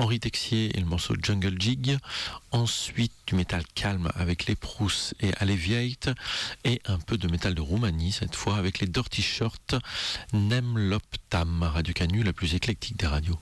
Henri Texier et le morceau Jungle Jig. Ensuite, du métal calme avec les Prousses et Alleviate. Et un peu de métal de Roumanie, cette fois avec les Dirty Short, Nemloptam, Radio Canu, la plus éclectique des radios.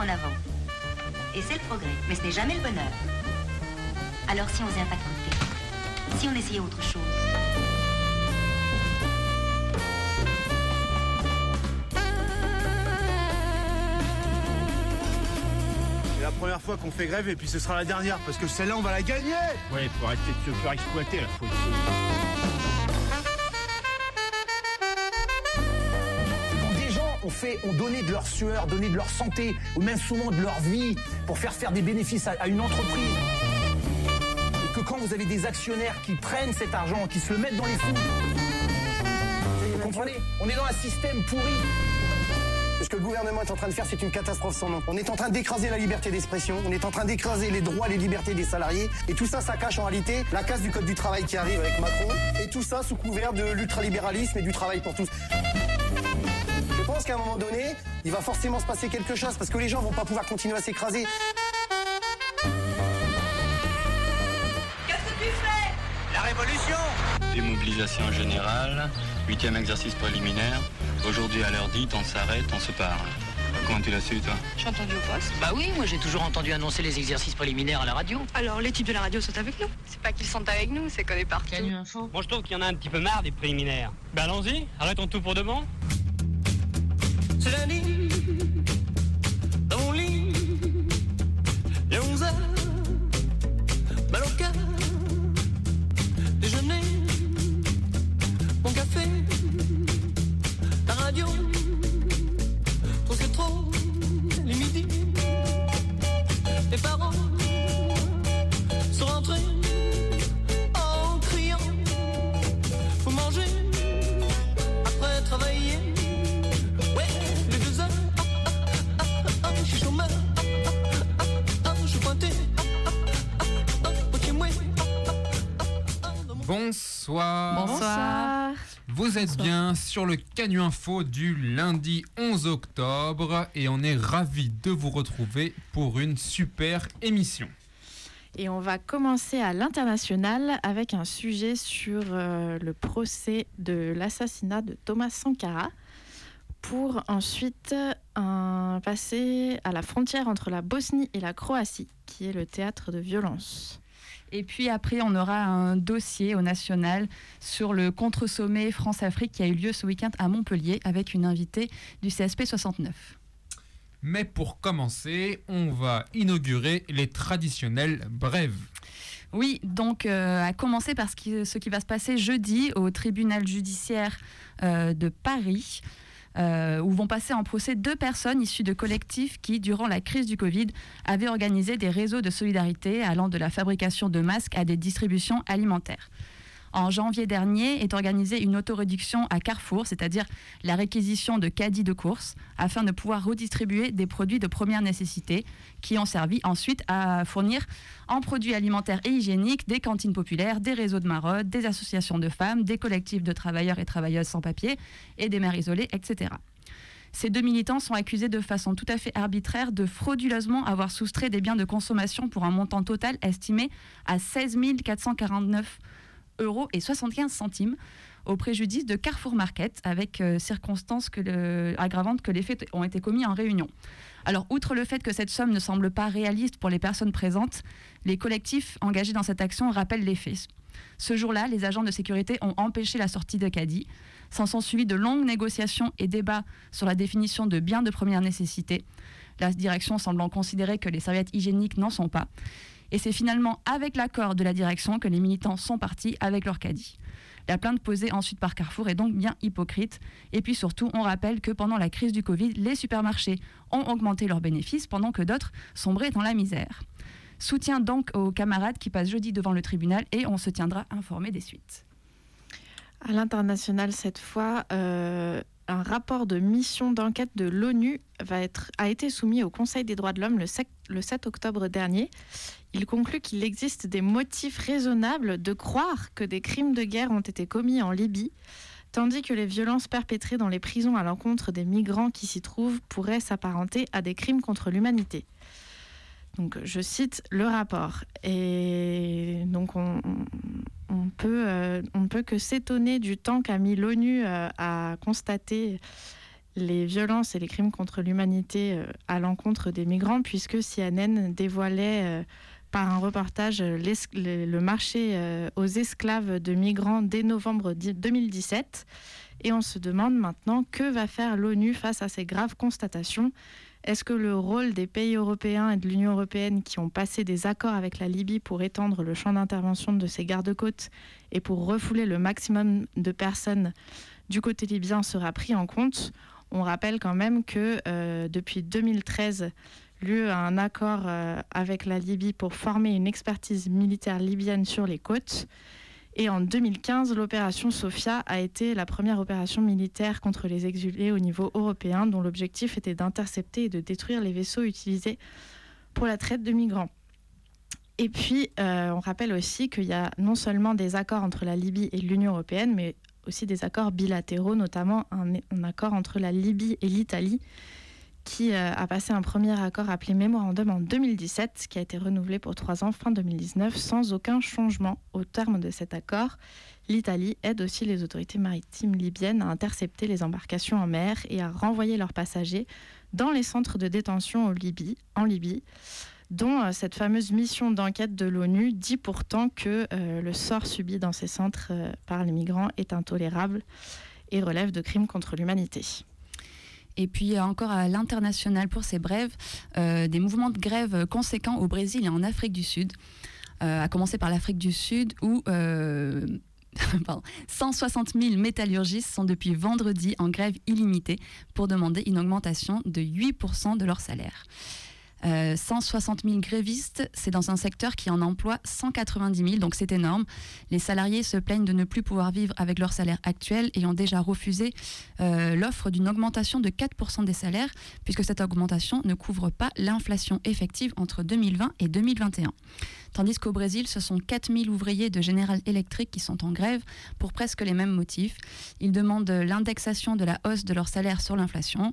En avant. Et c'est le progrès, mais ce n'est jamais le bonheur. Alors si on faisait un pas de côté, si on essayait autre chose. C'est la première fois qu'on fait grève et puis ce sera la dernière parce que celle-là on va la gagner Ouais, faut arrêter de se faire exploiter là, faut ont fait, ont donné de leur sueur, donné de leur santé, ou même souvent de leur vie, pour faire faire des bénéfices à, une entreprise. Et que quand vous avez des actionnaires qui prennent cet argent, qui se le mettent dans les fous, vous comprenez On est dans un système pourri. Ce que le gouvernement est en train de faire, c'est une catastrophe sans nom. On est en train d'écraser la liberté d'expression, on est en train d'écraser les droits, les libertés des salariés, et tout ça, ça cache en réalité la casse du code du travail qui arrive avec Macron, et tout ça sous couvert de l'ultralibéralisme et du travail pour tous qu'à un moment donné, il va forcément se passer quelque chose parce que les gens vont pas pouvoir continuer à s'écraser. Qu'est-ce que tu fais? La révolution Démobilisation générale, huitième exercice préliminaire. Aujourd'hui à l'heure dite, on s'arrête, on se parle. Comment tu l'as su, toi? J'ai entendu au poste. Bah oui, moi j'ai toujours entendu annoncer les exercices préliminaires à la radio. Alors les types de la radio sont avec nous C'est pas qu'ils sont avec nous, c'est qu'on est partout. Moi je trouve qu'il y en a un petit peu marre des préliminaires. Bah allons-y, arrêtons tout pour de bon. Déjeuner, mon café, la radio, Bonsoir. Bonsoir. Vous êtes bien sur le Canu Info du lundi 11 octobre et on est ravis de vous retrouver pour une super émission. Et on va commencer à l'international avec un sujet sur euh, le procès de l'assassinat de Thomas Sankara pour ensuite euh, passer à la frontière entre la Bosnie et la Croatie qui est le théâtre de violence. Et puis après, on aura un dossier au national sur le contre-sommet France-Afrique qui a eu lieu ce week-end à Montpellier avec une invitée du CSP 69. Mais pour commencer, on va inaugurer les traditionnelles brèves. Oui, donc euh, à commencer par ce qui, ce qui, va se passer jeudi au tribunal judiciaire euh, de Paris. Euh, où vont passer en procès deux personnes issues de collectifs qui, durant la crise du Covid, avaient organisé des réseaux de solidarité allant de la fabrication de masques à des distributions alimentaires. En janvier dernier est organisée une autoréduction à Carrefour, c'est-à-dire la réquisition de caddies de course, afin de pouvoir redistribuer des produits de première nécessité qui ont servi ensuite à fournir en produits alimentaires et hygiéniques des cantines populaires, des réseaux de maraudes, des associations de femmes, des collectifs de travailleurs et travailleuses sans papier et des mères isolées, etc. Ces deux militants sont accusés de façon tout à fait arbitraire de frauduleusement avoir soustrait des biens de consommation pour un montant total estimé à 16 449 et 75 centimes au préjudice de Carrefour Market, avec euh, circonstances aggravantes que les faits ont été commis en réunion. Alors, outre le fait que cette somme ne semble pas réaliste pour les personnes présentes, les collectifs engagés dans cette action rappellent les faits. Ce jour-là, les agents de sécurité ont empêché la sortie de Caddy. S'en sont suivis de longues négociations et débats sur la définition de biens de première nécessité, la direction semblant considérer que les serviettes hygiéniques n'en sont pas. Et c'est finalement avec l'accord de la direction que les militants sont partis avec leur caddie. La plainte posée ensuite par Carrefour est donc bien hypocrite. Et puis surtout, on rappelle que pendant la crise du Covid, les supermarchés ont augmenté leurs bénéfices pendant que d'autres sombraient dans la misère. Soutien donc aux camarades qui passent jeudi devant le tribunal et on se tiendra informé des suites. À l'international, cette fois, euh, un rapport de mission d'enquête de l'ONU a été soumis au Conseil des droits de l'homme le, le 7 octobre dernier. Il conclut qu'il existe des motifs raisonnables de croire que des crimes de guerre ont été commis en Libye, tandis que les violences perpétrées dans les prisons à l'encontre des migrants qui s'y trouvent pourraient s'apparenter à des crimes contre l'humanité. Donc, je cite le rapport. Et donc, on, peut, euh, on ne peut que s'étonner du temps qu'a mis l'ONU euh, à constater les violences et les crimes contre l'humanité euh, à l'encontre des migrants, puisque CNN dévoilait par un reportage le marché aux esclaves de migrants dès novembre 2017. Et on se demande maintenant que va faire l'ONU face à ces graves constatations est-ce que le rôle des pays européens et de l'Union européenne qui ont passé des accords avec la Libye pour étendre le champ d'intervention de ces gardes-côtes et pour refouler le maximum de personnes du côté libyen sera pris en compte? On rappelle quand même que euh, depuis 2013, l'UE a un accord euh, avec la Libye pour former une expertise militaire libyenne sur les côtes. Et en 2015, l'opération Sophia a été la première opération militaire contre les exilés au niveau européen, dont l'objectif était d'intercepter et de détruire les vaisseaux utilisés pour la traite de migrants. Et puis, euh, on rappelle aussi qu'il y a non seulement des accords entre la Libye et l'Union européenne, mais aussi des accords bilatéraux, notamment un accord entre la Libye et l'Italie, qui euh, a passé un premier accord appelé Mémorandum en 2017, qui a été renouvelé pour trois ans fin 2019, sans aucun changement. Au terme de cet accord, l'Italie aide aussi les autorités maritimes libyennes à intercepter les embarcations en mer et à renvoyer leurs passagers dans les centres de détention en Libye, dont euh, cette fameuse mission d'enquête de l'ONU dit pourtant que euh, le sort subi dans ces centres par les migrants est intolérable et relève de crimes contre l'humanité. Et puis encore à l'international pour ces brèves, euh, des mouvements de grève conséquents au Brésil et en Afrique du Sud, euh, à commencer par l'Afrique du Sud où 160 000 métallurgistes sont depuis vendredi en grève illimitée pour demander une augmentation de 8% de leur salaire. 160 euh, 000 grévistes, c'est dans un secteur qui en emploie 190 000, donc c'est énorme. Les salariés se plaignent de ne plus pouvoir vivre avec leur salaire actuel et ont déjà refusé euh, l'offre d'une augmentation de 4% des salaires, puisque cette augmentation ne couvre pas l'inflation effective entre 2020 et 2021. Tandis qu'au Brésil, ce sont 4000 ouvriers de General Electric qui sont en grève pour presque les mêmes motifs. Ils demandent l'indexation de la hausse de leur salaire sur l'inflation.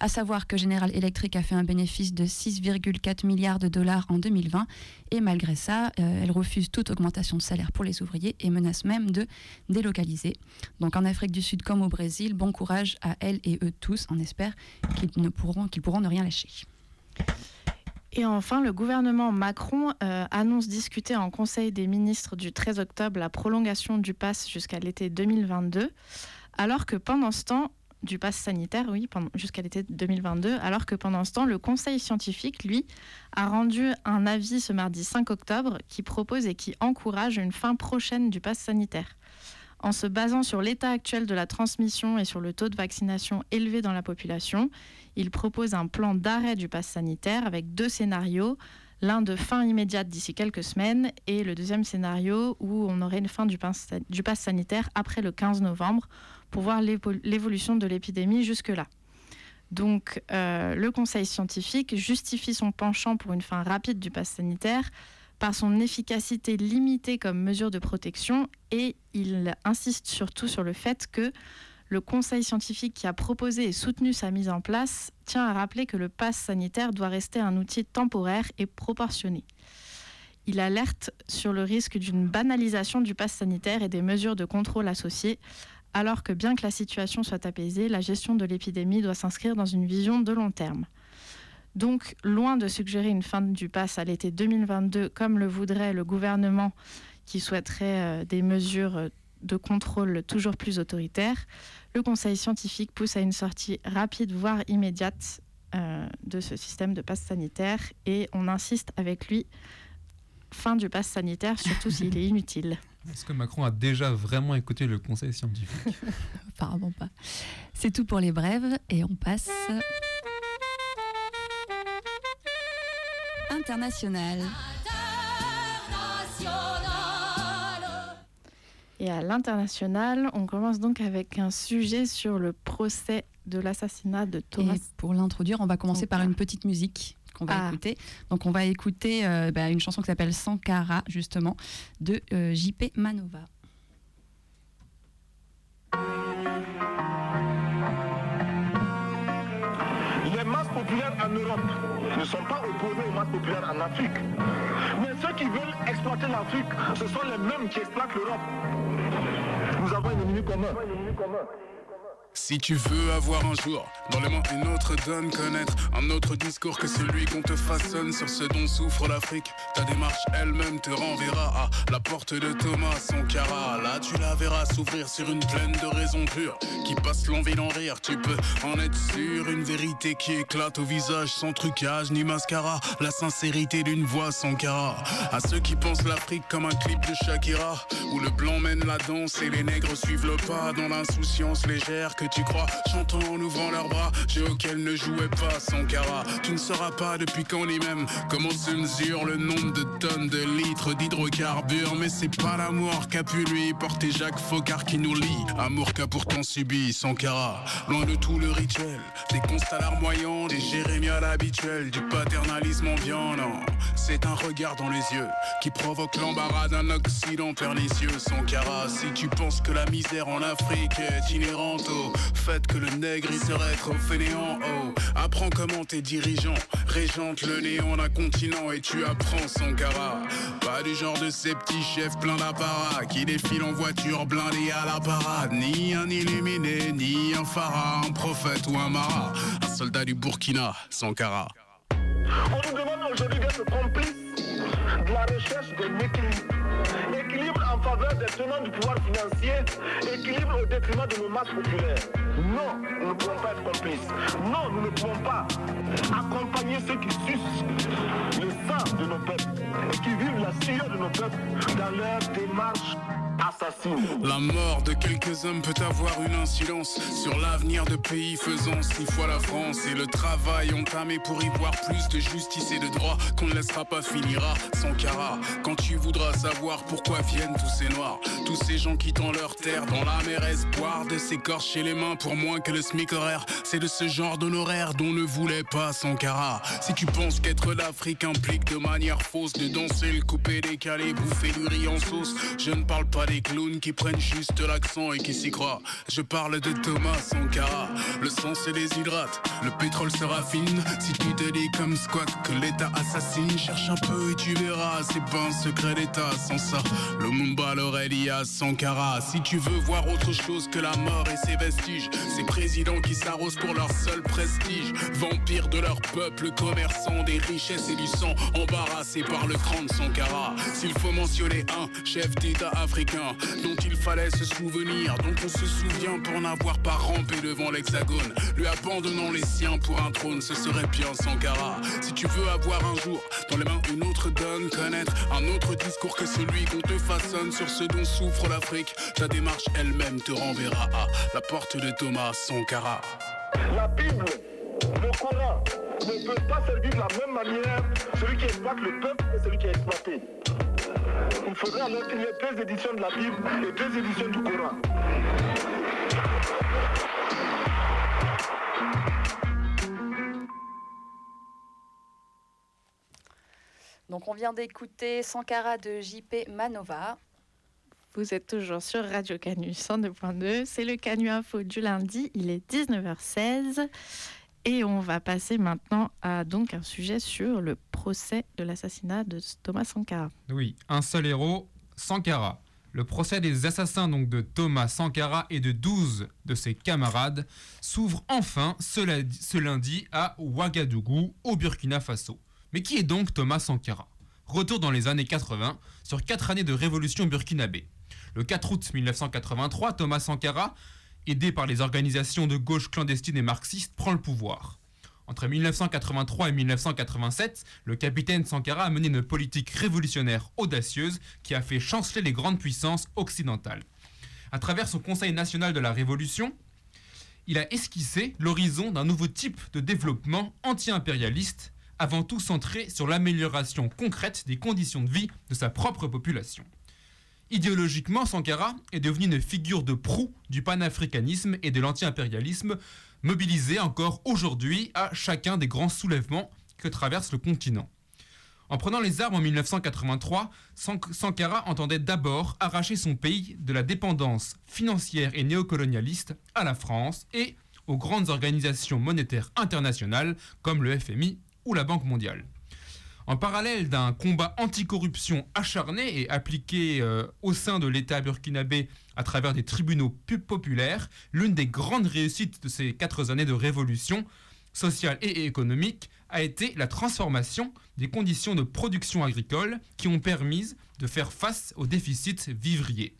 À savoir que General Electric a fait un bénéfice de 6,4 milliards de dollars en 2020 et malgré ça, euh, elle refuse toute augmentation de salaire pour les ouvriers et menace même de délocaliser. Donc en Afrique du Sud comme au Brésil, bon courage à elle et eux tous. On espère qu'ils ne pourront, qu'ils pourront ne rien lâcher. Et enfin, le gouvernement Macron euh, annonce discuter en Conseil des ministres du 13 octobre la prolongation du pass jusqu'à l'été 2022, alors que pendant ce temps, du pass sanitaire, oui, jusqu'à l'été 2022, alors que pendant ce temps, le Conseil scientifique, lui, a rendu un avis ce mardi 5 octobre qui propose et qui encourage une fin prochaine du pass sanitaire. En se basant sur l'état actuel de la transmission et sur le taux de vaccination élevé dans la population, il propose un plan d'arrêt du pass sanitaire avec deux scénarios. L'un de fin immédiate d'ici quelques semaines et le deuxième scénario où on aurait une fin du pass, sanitaire après le 15 novembre pour voir l'évolution de l'épidémie jusque-là. Donc euh, le Conseil scientifique justifie son penchant pour une fin rapide du pass sanitaire par son efficacité limitée comme mesure de protection et il insiste surtout sur le fait que le Conseil scientifique qui a proposé et soutenu sa mise en place tient à rappeler que le pass sanitaire doit rester un outil temporaire et proportionné. Il alerte sur le risque d'une banalisation du pass sanitaire et des mesures de contrôle associées, alors que bien que la situation soit apaisée, la gestion de l'épidémie doit s'inscrire dans une vision de long terme. Donc, loin de suggérer une fin du pass à l'été 2022, comme le voudrait le gouvernement qui souhaiterait euh, des mesures euh, de contrôle toujours plus autoritaires, le Conseil scientifique pousse à une sortie rapide, voire immédiate, euh, de ce système de passe sanitaire et on insiste avec lui fin du pass sanitaire, surtout s'il est inutile. Est-ce que Macron a déjà vraiment écouté le conseil scientifique? Apparemment pas. C'est tout pour les brèves et on passe. International. Et à l'international, on commence donc avec un sujet sur le procès de l'assassinat de Thomas. Et pour l'introduire, on va commencer par une petite musique qu'on va ah. écouter. Donc on va écouter euh, bah, une chanson qui s'appelle Sankara, justement, de euh, JP Manova. Les masses populaires en Europe ne sont pas opposées aux masses populaires en Afrique. Mais ceux qui veulent exploiter l'Afrique, ce sont les mêmes qui exploitent l'Europe. Nous avons un ennemi commun. Si tu veux avoir un jour dans les mains une autre donne connaître un autre discours que celui qu'on te façonne sur ce dont souffre l'Afrique, ta démarche elle-même te renverra à la porte de Thomas Sankara. Là, tu la verras s'ouvrir sur une plaine de raisons pures qui passe l'envie d'en rire. Tu peux en être sûr, une vérité qui éclate au visage sans trucage ni mascara. La sincérité d'une voix Sankara. À ceux qui pensent l'Afrique comme un clip de Shakira où le blanc mène la danse et les nègres suivent le pas dans l'insouciance légère que tu crois, chantant en ouvrant leurs bras, jeu auquel ne jouait pas Sankara. Tu ne sauras pas depuis quand ni même comment se mesure le nombre de tonnes de litres d'hydrocarbures? Mais c'est pas l'amour qu'a pu lui porter Jacques Faucard qui nous lie. Amour qu'a pourtant subi Sankara. Loin de tout le rituel, des constats larmoyants, des jérémiades habituels, du paternalisme ambiant. C'est un regard dans les yeux qui provoque l'embarras d'un Occident pernicieux. Sankara, si tu penses que la misère en Afrique est inhérente au fait que le nègre il serait trop fainéant. Oh, apprends comment tes dirigeants régentent le néant d'un continent et tu apprends son cara. Pas du genre de ces petits chefs pleins d'apparat qui défilent en voiture blindée à la parade. Ni un illuminé, ni un pharaon, un prophète ou un marat. Un soldat du Burkina, Sankara. On Équilibre en faveur des tenants du pouvoir financier, équilibre au détriment de nos masses populaires. Non, nous ne pouvons pas être complices. Non, nous ne pouvons pas accompagner ceux qui sucent le sang de nos peuples et qui vivent la sueur de nos peuples dans leur démarche la mort de quelques hommes peut avoir une incidence sur l'avenir de pays faisant six fois la France et le travail entamé pour y voir plus de justice et de droit qu'on ne laissera pas finira sans cara. Quand tu voudras savoir pourquoi viennent tous ces noirs, tous ces gens quittant leur terre dans la mer espoir de s'écorcher les mains pour moins que le SMIC horaire, c'est de ce genre d'honoraire dont ne voulait pas Sankara. Si tu penses qu'être l'Afrique implique de manière fausse de danser le coupé décalé, bouffer du riz en sauce, je ne parle pas des clowns qui prennent juste l'accent et qui s'y croient. Je parle de Thomas Sankara. Le sang se déshydrate, le pétrole se raffine. Si tu te dis comme squat que l'État assassine, cherche un peu et tu verras. C'est pas un secret d'État. Sans ça, le Mumba l'Aurélia Sankara. Si tu veux voir autre chose que la mort et ses vestiges, ces présidents qui s'arrosent pour leur seul prestige. Vampires de leur peuple, commerçants des richesses et du sang, embarrassés par le cran de Sankara. S'il faut mentionner un chef d'État africain dont il fallait se souvenir, dont on se souvient pour n'avoir pas rampé devant l'hexagone, lui abandonnant les siens pour un trône, ce serait bien Sankara. Si tu veux avoir un jour dans les mains une autre donne, connaître un autre discours que celui qu'on te façonne sur ce dont souffre l'Afrique, ta démarche elle-même te renverra à la porte de Thomas Sankara. La Bible, le Coran, ne peut pas servir de la même manière celui qui exploite le peuple et celui qui est exploité. Il faudrait alors qu'il y ait deux éditions de la Bible et deux éditions du Coran. Donc on vient d'écouter Sankara de JP Manova. Vous êtes toujours sur Radio Canu 102.2. C'est le Canu Info du lundi. Il est 19h16. Et on va passer maintenant à donc un sujet sur le procès de l'assassinat de Thomas Sankara. Oui, un seul héros, Sankara. Le procès des assassins donc de Thomas Sankara et de 12 de ses camarades s'ouvre enfin ce lundi, à Ouagadougou, au Burkina Faso. Mais qui est donc Thomas Sankara? Retour dans les années 80 sur quatre années de révolution burkinabé. Le 4 août 1983, Thomas Sankara, aidé par les organisations de gauche clandestines et marxistes, prend le pouvoir. Entre 1983 et 1987, le capitaine Sankara a mené une politique révolutionnaire audacieuse qui a fait chanceler les grandes puissances occidentales. À travers son Conseil national de la Révolution, il a esquissé l'horizon d'un nouveau type de développement anti-impérialiste, avant tout centré sur l'amélioration concrète des conditions de vie de sa propre population. Idéologiquement, Sankara est devenu une figure de proue du panafricanisme et de l'anti-impérialisme, mobilisé encore aujourd'hui à chacun des grands soulèvements que traverse le continent. En prenant les armes en 1983, Sankara entendait d'abord arracher son pays de la dépendance financière et néocolonialiste à la France et aux grandes organisations monétaires internationales comme le FMI ou la Banque mondiale. En parallèle d'un combat anticorruption acharné et appliqué euh, au sein de l'État burkinabé à travers des tribunaux populaires, l'une des grandes réussites de ces quatre années de révolution sociale et économique a été la transformation des conditions de production agricole qui ont permis de faire face au déficit vivrier.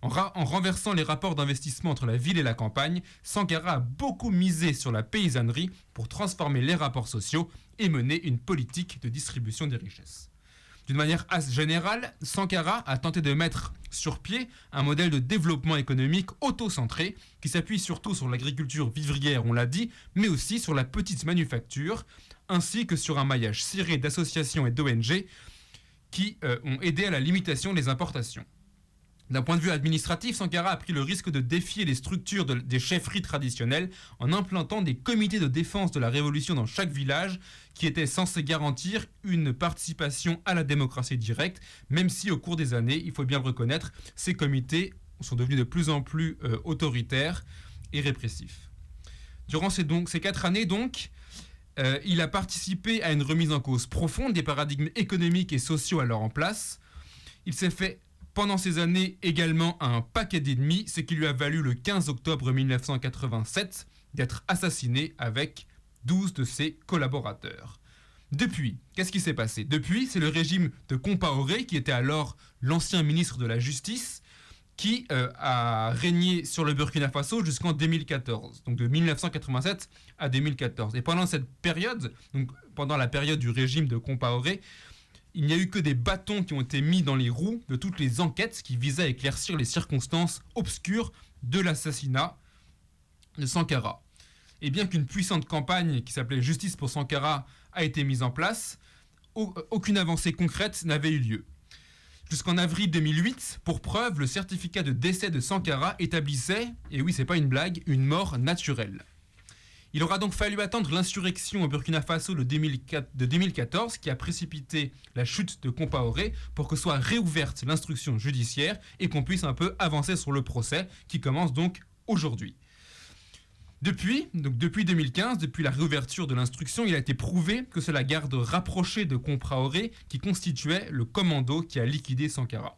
En, en, renversant les rapports d'investissement entre la ville et la campagne, Sankara a beaucoup misé sur la paysannerie pour transformer les rapports sociaux et mener une politique de distribution des richesses. D'une manière générale, Sankara a tenté de mettre sur pied un modèle de développement économique auto-centré qui s'appuie surtout sur l'agriculture vivrière, on l'a dit, mais aussi sur la petite manufacture, ainsi que sur un maillage serré d'associations et d'ONG qui euh, ont aidé à la limitation des importations. D'un point de vue administratif, Sankara a pris le risque de défier les structures de, des chefferies traditionnelles en implantant des comités de défense de la révolution dans chaque village qui étaient censés garantir une participation à la démocratie directe, même si au cours des années, il faut bien le reconnaître, ces comités sont devenus de plus en plus euh, autoritaires et répressifs. Durant ces quatre années, donc, euh, il a participé à une remise en cause profonde des paradigmes économiques et sociaux alors en place. Il s'est fait pendant ces années également un paquet d'ennemis, ce qui lui a valu le 15 octobre 1987 d'être assassiné avec 12 de ses collaborateurs. Depuis, qu'est-ce qui s'est passé? Depuis, c'est le régime de Compaoré, qui était alors l'ancien ministre de la Justice, qui euh, a régné sur le Burkina Faso jusqu'en 2014, donc de 1987 à 2014. Et pendant cette période, donc pendant la période du régime de Compaoré, il n'y a eu que des bâtons qui ont été mis dans les roues de toutes les enquêtes qui visaient à éclaircir les circonstances obscures de l'assassinat de Sankara. Et bien qu'une puissante campagne qui s'appelait Justice pour Sankara a été mise en place, aucune avancée concrète n'avait eu lieu. Jusqu'en avril 2008, pour preuve, le certificat de décès de Sankara établissait, et oui c'est pas une blague, une mort naturelle. Il aura donc fallu attendre l'insurrection au Burkina Faso de 2014 qui a précipité la chute de Compaoré pour que soit réouverte l'instruction judiciaire et qu'on puisse un peu avancer sur le procès qui commence donc aujourd'hui. Depuis, donc depuis 2015, depuis la réouverture de l'instruction, il a été prouvé que c'est la garde rapprochée de Compaoré qui constituait le commando qui a liquidé Sankara.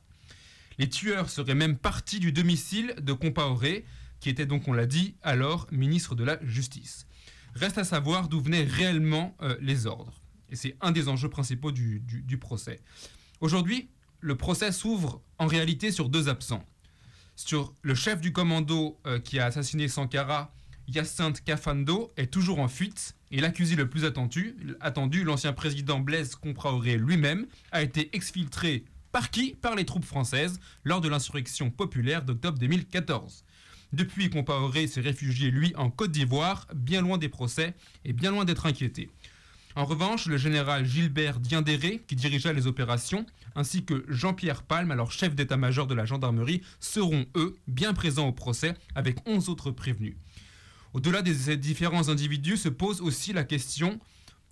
Les tueurs seraient même partis du domicile de Compaoré, qui était donc, on l'a dit, alors ministre de la Justice. Reste à savoir d'où venaient réellement euh, les ordres. Et c'est un des enjeux principaux du, procès. Aujourd'hui, le procès s'ouvre en réalité sur deux absents. Sur le chef du commando euh, qui a assassiné Sankara, Yacinthe Kafando, est toujours en fuite et l'accusé le plus attendu, attendu l'ancien président Blaise Compaoré lui-même, a été exfiltré par qui? Par les troupes françaises lors de l'insurrection populaire d'octobre 2014. Depuis, Compaoré s'est réfugié, lui, en Côte d'Ivoire, bien loin des procès et bien loin d'être inquiété. En revanche, le général Gilbert Diendéré, qui dirigea les opérations, ainsi que Jean-Pierre Palme, alors chef d'état-major de la gendarmerie, seront, eux, bien présents au procès avec 11 autres prévenus. Au-delà de ces différents individus se pose aussi la question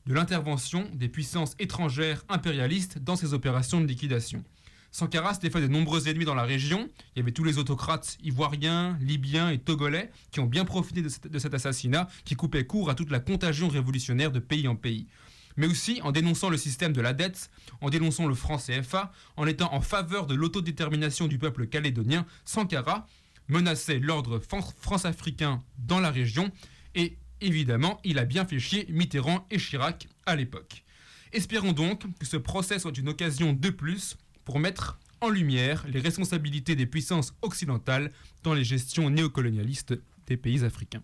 de l'intervention des puissances étrangères impérialistes dans ces opérations de liquidation. Sankara s'était fait de nombreux ennemis dans la région. Il y avait tous les autocrates ivoiriens, libyens et togolais qui ont bien profité de cet, de cet assassinat qui coupait court à toute la contagion révolutionnaire de pays en pays. Mais aussi en dénonçant le système de la dette, en dénonçant le franc CFA, en étant en faveur de l'autodétermination du peuple calédonien, Sankara menaçait l'ordre france-africain dans la région et évidemment, il a bien fait chier Mitterrand et Chirac à l'époque. Espérons donc que ce procès soit une occasion de plus pour mettre en lumière les responsabilités des puissances occidentales dans les gestions néocolonialistes des pays africains.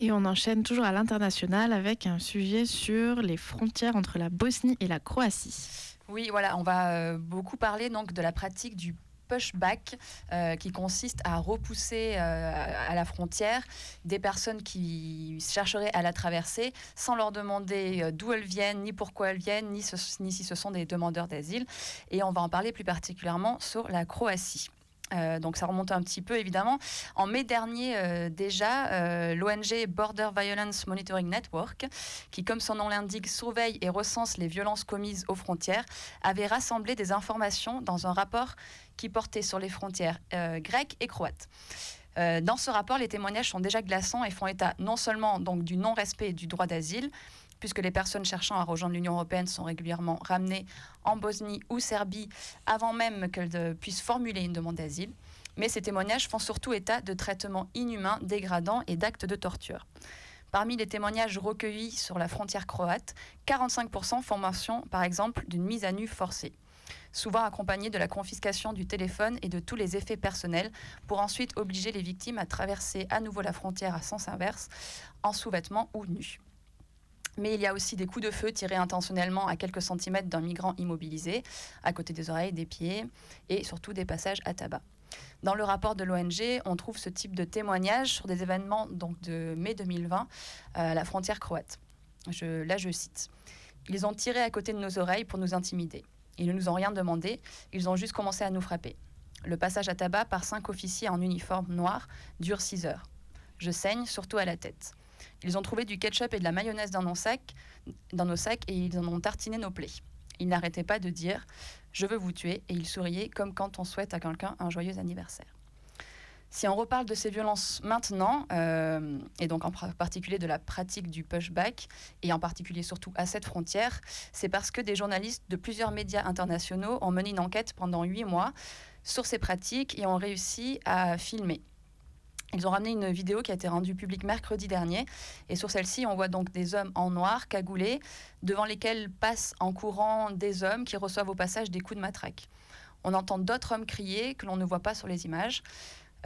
Et on enchaîne toujours à l'international avec un sujet sur les frontières entre la Bosnie et la Croatie. Oui, voilà, on va euh, beaucoup parler donc de la pratique du pushback euh, qui consiste à repousser euh, à la frontière des personnes qui chercheraient à la traverser sans leur demander euh, d'où elles viennent, ni pourquoi elles viennent, ni, si ce sont des demandeurs d'asile. Et on va en parler plus particulièrement sur la Croatie. Euh, donc ça remonte un petit peu évidemment. En mai dernier euh, déjà, euh, l'ONG Border Violence Monitoring Network, qui comme son nom l'indique surveille et recense les violences commises aux frontières, avait rassemblé des informations dans un rapport qui portait sur les frontières grecques et croates. Dans ce rapport, les témoignages sont déjà glaçants et font état non seulement donc du non-respect du droit d'asile, puisque les personnes cherchant à rejoindre l'Union européenne sont régulièrement ramenées en Bosnie ou Serbie avant même qu'elles euh, puissent formuler une demande d'asile. Mais ces témoignages font surtout état de traitements inhumains, dégradants et d'actes de torture. Parmi les témoignages recueillis sur la frontière croate, 45% font mention, par exemple, d'une mise à nu forcée, souvent accompagnée de la confiscation du téléphone et de tous les effets personnels, pour ensuite obliger les victimes à traverser à nouveau la frontière à sens inverse, en sous-vêtements ou nus. Mais il y a aussi des coups de feu tirés intentionnellement à quelques centimètres d'un migrant immobilisé, à côté des oreilles, des pieds, et surtout des passages à tabac. Dans le rapport de l'ONG, on trouve ce type de témoignage sur des événements de mai 2020 euh, à la frontière croate. Là, je cite. Ils ont tiré à côté de nos oreilles pour nous intimider. Ils ne nous ont rien demandé, ils ont juste commencé à nous frapper. Le passage à tabac par cinq officiers en uniforme noir dure six heures. Je saigne, surtout à la tête. Ils ont trouvé du ketchup et de la mayonnaise dans nos sacs, dans et ils en ont tartiné nos plaies. Ils n'arrêtaient pas de dire Je veux vous tuer et ils souriaient comme quand on souhaite à quelqu'un un joyeux anniversaire. Si on reparle de ces violences maintenant, euh, et donc en particulier de la pratique du pushback, et en particulier surtout à cette frontière, c'est parce que des journalistes de plusieurs médias internationaux ont mené une enquête pendant huit mois sur ces pratiques et ont réussi à filmer. Ils ont ramené une vidéo qui a été rendue publique mercredi dernier. Et sur celle-ci, on voit donc des hommes en noir, cagoulés, devant lesquels passent en courant des hommes qui reçoivent au passage des coups de matraque. On entend d'autres hommes crier que l'on ne voit pas sur les images.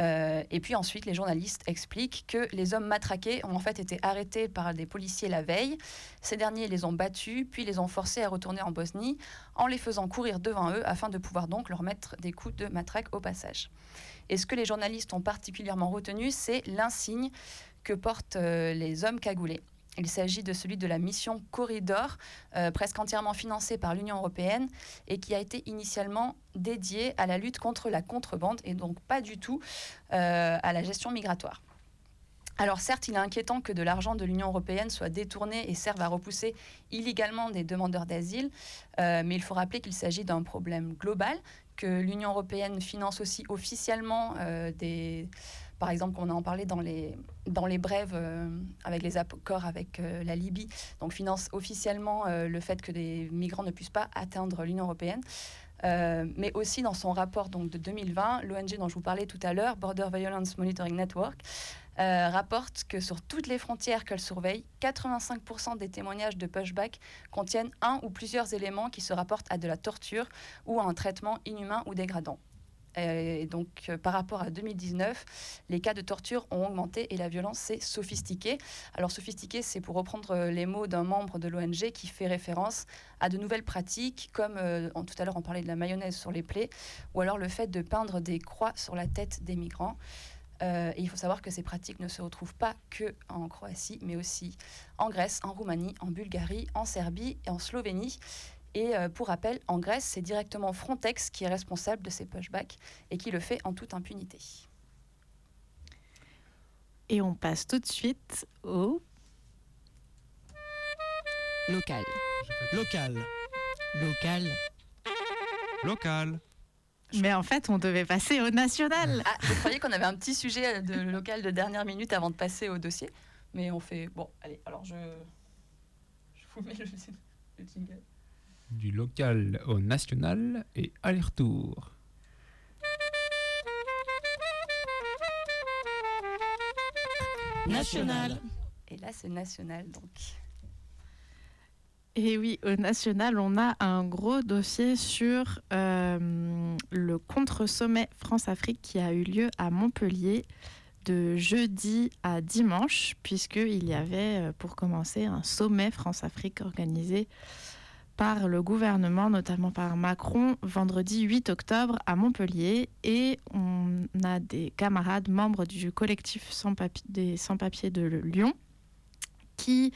Euh, et puis ensuite, les journalistes expliquent que les hommes matraqués ont en fait été arrêtés par des policiers la veille. Ces derniers les ont battus, puis les ont forcés à retourner en Bosnie en les faisant courir devant eux afin de pouvoir donc leur mettre des coups de matraque au passage. Et ce que les journalistes ont particulièrement retenu, c'est l'insigne que portent euh, les hommes cagoulés. Il s'agit de celui de la mission Corridor, euh, presque entièrement financée par l'Union européenne et qui a été initialement dédiée à la lutte contre la contrebande et donc pas du tout euh, à la gestion migratoire. Alors certes, il est inquiétant que de l'argent de l'Union européenne soit détourné et serve à repousser illégalement des demandeurs d'asile, mais il faut rappeler qu'il s'agit d'un problème global, que l'Union européenne finance aussi officiellement euh, des... Par exemple, on a en parlé dans les, dans les brèves euh, avec les accords avec euh, la Libye, donc finance officiellement le fait que les migrants ne puissent pas atteindre l'Union européenne. Mais aussi dans son rapport donc, de 2020, l'ONG dont je vous parlais tout à l'heure, Border Violence Monitoring Network, euh, rapporte que sur toutes les frontières qu'elle surveille, 85% des témoignages de pushback contiennent un ou plusieurs éléments qui se rapportent à de la torture ou à un traitement inhumain ou dégradant. Et donc, euh, par rapport à 2019, les cas de torture ont augmenté et la violence s'est sophistiquée. Alors, sophistiquée, c'est pour reprendre euh, les mots d'un membre de l'ONG qui fait référence à de nouvelles pratiques, comme tout à l'heure on parlait de la mayonnaise sur les plaies, ou alors le fait de peindre des croix sur la tête des migrants. Euh, et il faut savoir que ces pratiques ne se retrouvent pas que en Croatie, mais aussi en Grèce, en Roumanie, en Bulgarie, en Serbie et en Slovénie. Et euh, pour rappel, en Grèce, c'est directement Frontex qui est responsable de ces pushbacks et qui le fait en toute impunité. Et on passe tout de suite au Local. Local. Local. Local. Mais en fait, on devait passer au national. Ah, je croyais qu'on avait un petit sujet de local de dernière minute avant de passer au dossier. Mais on fait. Bon, allez, alors je. Je vous mets le, le jingle. Du local au national et aller-retour. National. Et là, c'est national, donc. Et oui, au national, on a un gros dossier sur euh, le contre-sommet France-Afrique qui a eu lieu à Montpellier de jeudi à dimanche, puisqu'il y avait, euh, pour commencer, un sommet France-Afrique organisé par le gouvernement, notamment par Macron, vendredi 8 octobre à Montpellier. Et on a des camarades membres du collectif des sans-papiers de Lyon qui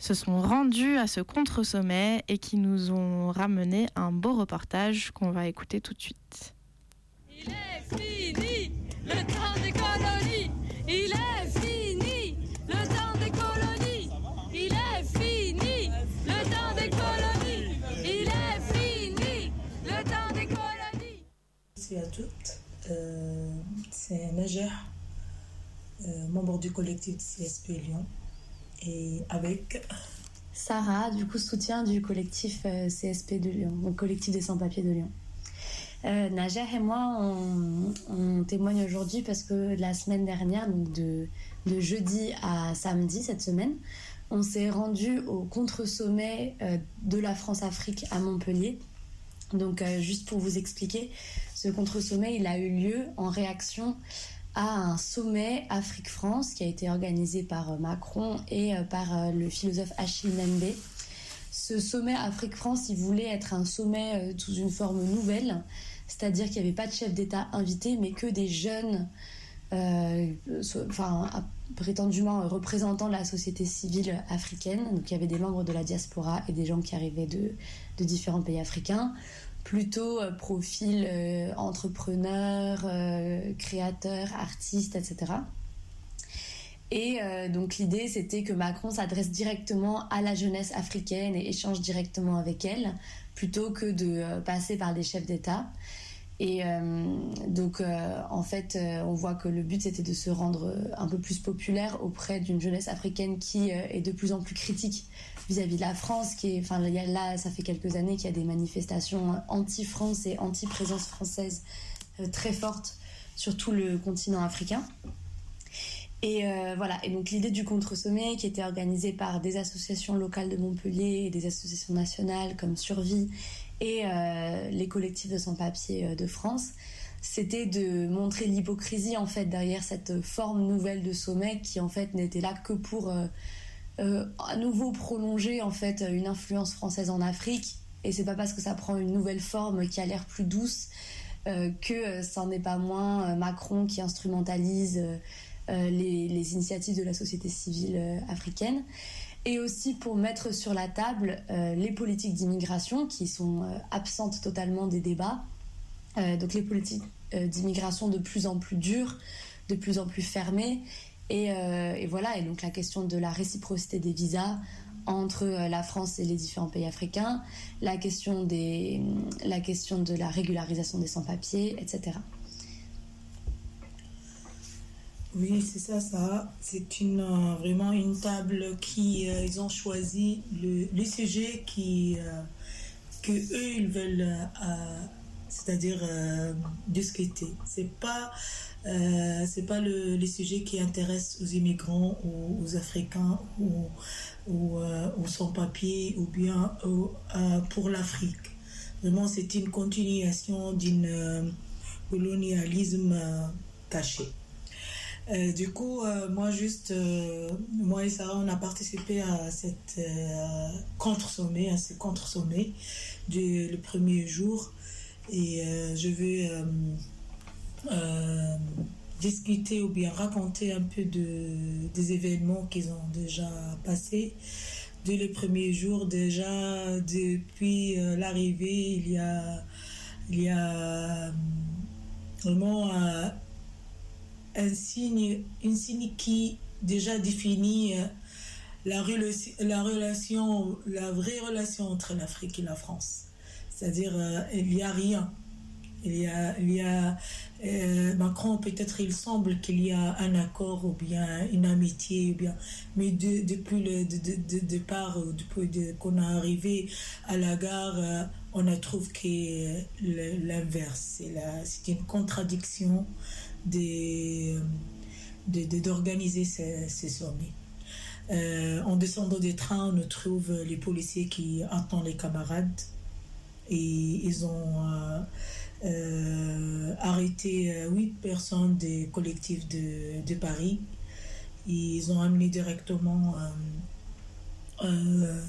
se sont rendus à ce contre-sommet et qui nous ont ramené un beau reportage qu'on va écouter tout de suite. Il est fini le temps des colonies. Il est fini le temps des colonies. Il est fini le temps des colonies. Il est fini le temps des colonies. Merci à toutes. Euh, c'est Najer, euh, membre du collectif CSP Lyon. Et avec Sarah, du coup soutien du collectif euh, CSP de Lyon, donc collectif des sans-papiers de Lyon. Euh, et moi, on, témoigne aujourd'hui parce que la semaine dernière, donc de, de jeudi à samedi cette semaine, on s'est rendu au contre-sommet euh, de la France-Afrique à Montpellier. Donc euh, juste pour vous expliquer, ce contre-sommet, il a eu lieu en réaction à un sommet Afrique-France qui a été organisé par euh, Macron et euh, par euh, le philosophe Achille Mbembe. Ce sommet Afrique-France, il voulait être un sommet sous une forme nouvelle, c'est-à-dire qu'il n'y avait pas de chef d'État invité, mais que des jeunes, enfin prétendument représentants de la société civile africaine. Donc il y avait des membres de la diaspora et des gens qui arrivaient de différents pays africains plutôt euh, profil euh, entrepreneur, euh, créateur, artiste, etc. Et donc l'idée, c'était que Macron s'adresse directement à la jeunesse africaine et échange directement avec elle, plutôt que de passer par des chefs d'État. Et donc, en fait, on voit que le but, c'était de se rendre un peu plus populaire auprès d'une jeunesse africaine qui est de plus en plus critique vis-à-vis de la France. Qui est, enfin, là, ça fait quelques années qu'il y a des manifestations anti-France et anti-présence française euh, très fortes sur tout le continent africain. Et euh, voilà, et donc l'idée du contre-sommet qui était organisée par des associations locales de Montpellier des associations nationales comme Survie et euh, les collectifs de sans-papiers de France, c'était de montrer l'hypocrisie en fait derrière cette forme nouvelle de sommet qui en fait n'était là que pour à nouveau prolonger en fait une influence française en Afrique. Et c'est pas parce que ça prend une nouvelle forme qui a l'air plus douce euh, que euh, ça n'est pas moins euh, Macron qui instrumentalise euh, euh, les, initiatives de la société civile euh, africaine. Et aussi pour mettre sur la table euh, les politiques d'immigration qui sont euh, absentes totalement des débats. Euh, donc les politiques euh, d'immigration de plus en plus dures, de plus en plus fermées. Et, euh, et voilà, et donc la question de la réciprocité des visas entre euh, la France et les différents pays africains, la question, des, la question de la régularisation des sans-papiers, etc. Oui, c'est ça, ça. C'est une, euh, vraiment une table qui, ils ont choisi le, le sujet qui, que eux, ils veulent, c'est-à-dire discuter. C'est pas, euh, c'est pas le, les sujets qui intéressent aux immigrants ou aux Africains ou, euh, aux sans-papiers ou bien euh, pour l'Afrique. Vraiment, c'est une continuation d'un euh, colonialisme euh, caché. Euh, du coup, moi juste, moi et Sarah, on a participé à cette contre-sommet, à ce contre-sommet du premier jour. Et je veux euh, discuter ou bien raconter un peu de, des événements qu'ils ont déjà passés. Dès les premiers jours, déjà, depuis euh, l'arrivée, il y a, il y a euh, vraiment un signe, un signe qui déjà définit la, relation, la vraie relation entre l'Afrique et la France. C'est-à-dire, il n'y a rien. Il y a, il y a euh, Macron, peut-être il semble qu'il y a un accord ou bien une amitié, ou bien, mais de- depuis le de, de, départ, depuis de- qu'on est arrivé à la gare, euh, on a trouvé que l'inverse. C'est une contradiction d'organiser ces, ces sommets. Euh, en descendant des trains, on trouve les policiers qui attendent les camarades et ils ont arrêté euh, huit personnes des collectifs de, de Paris. Ils ont amené directement euh, euh,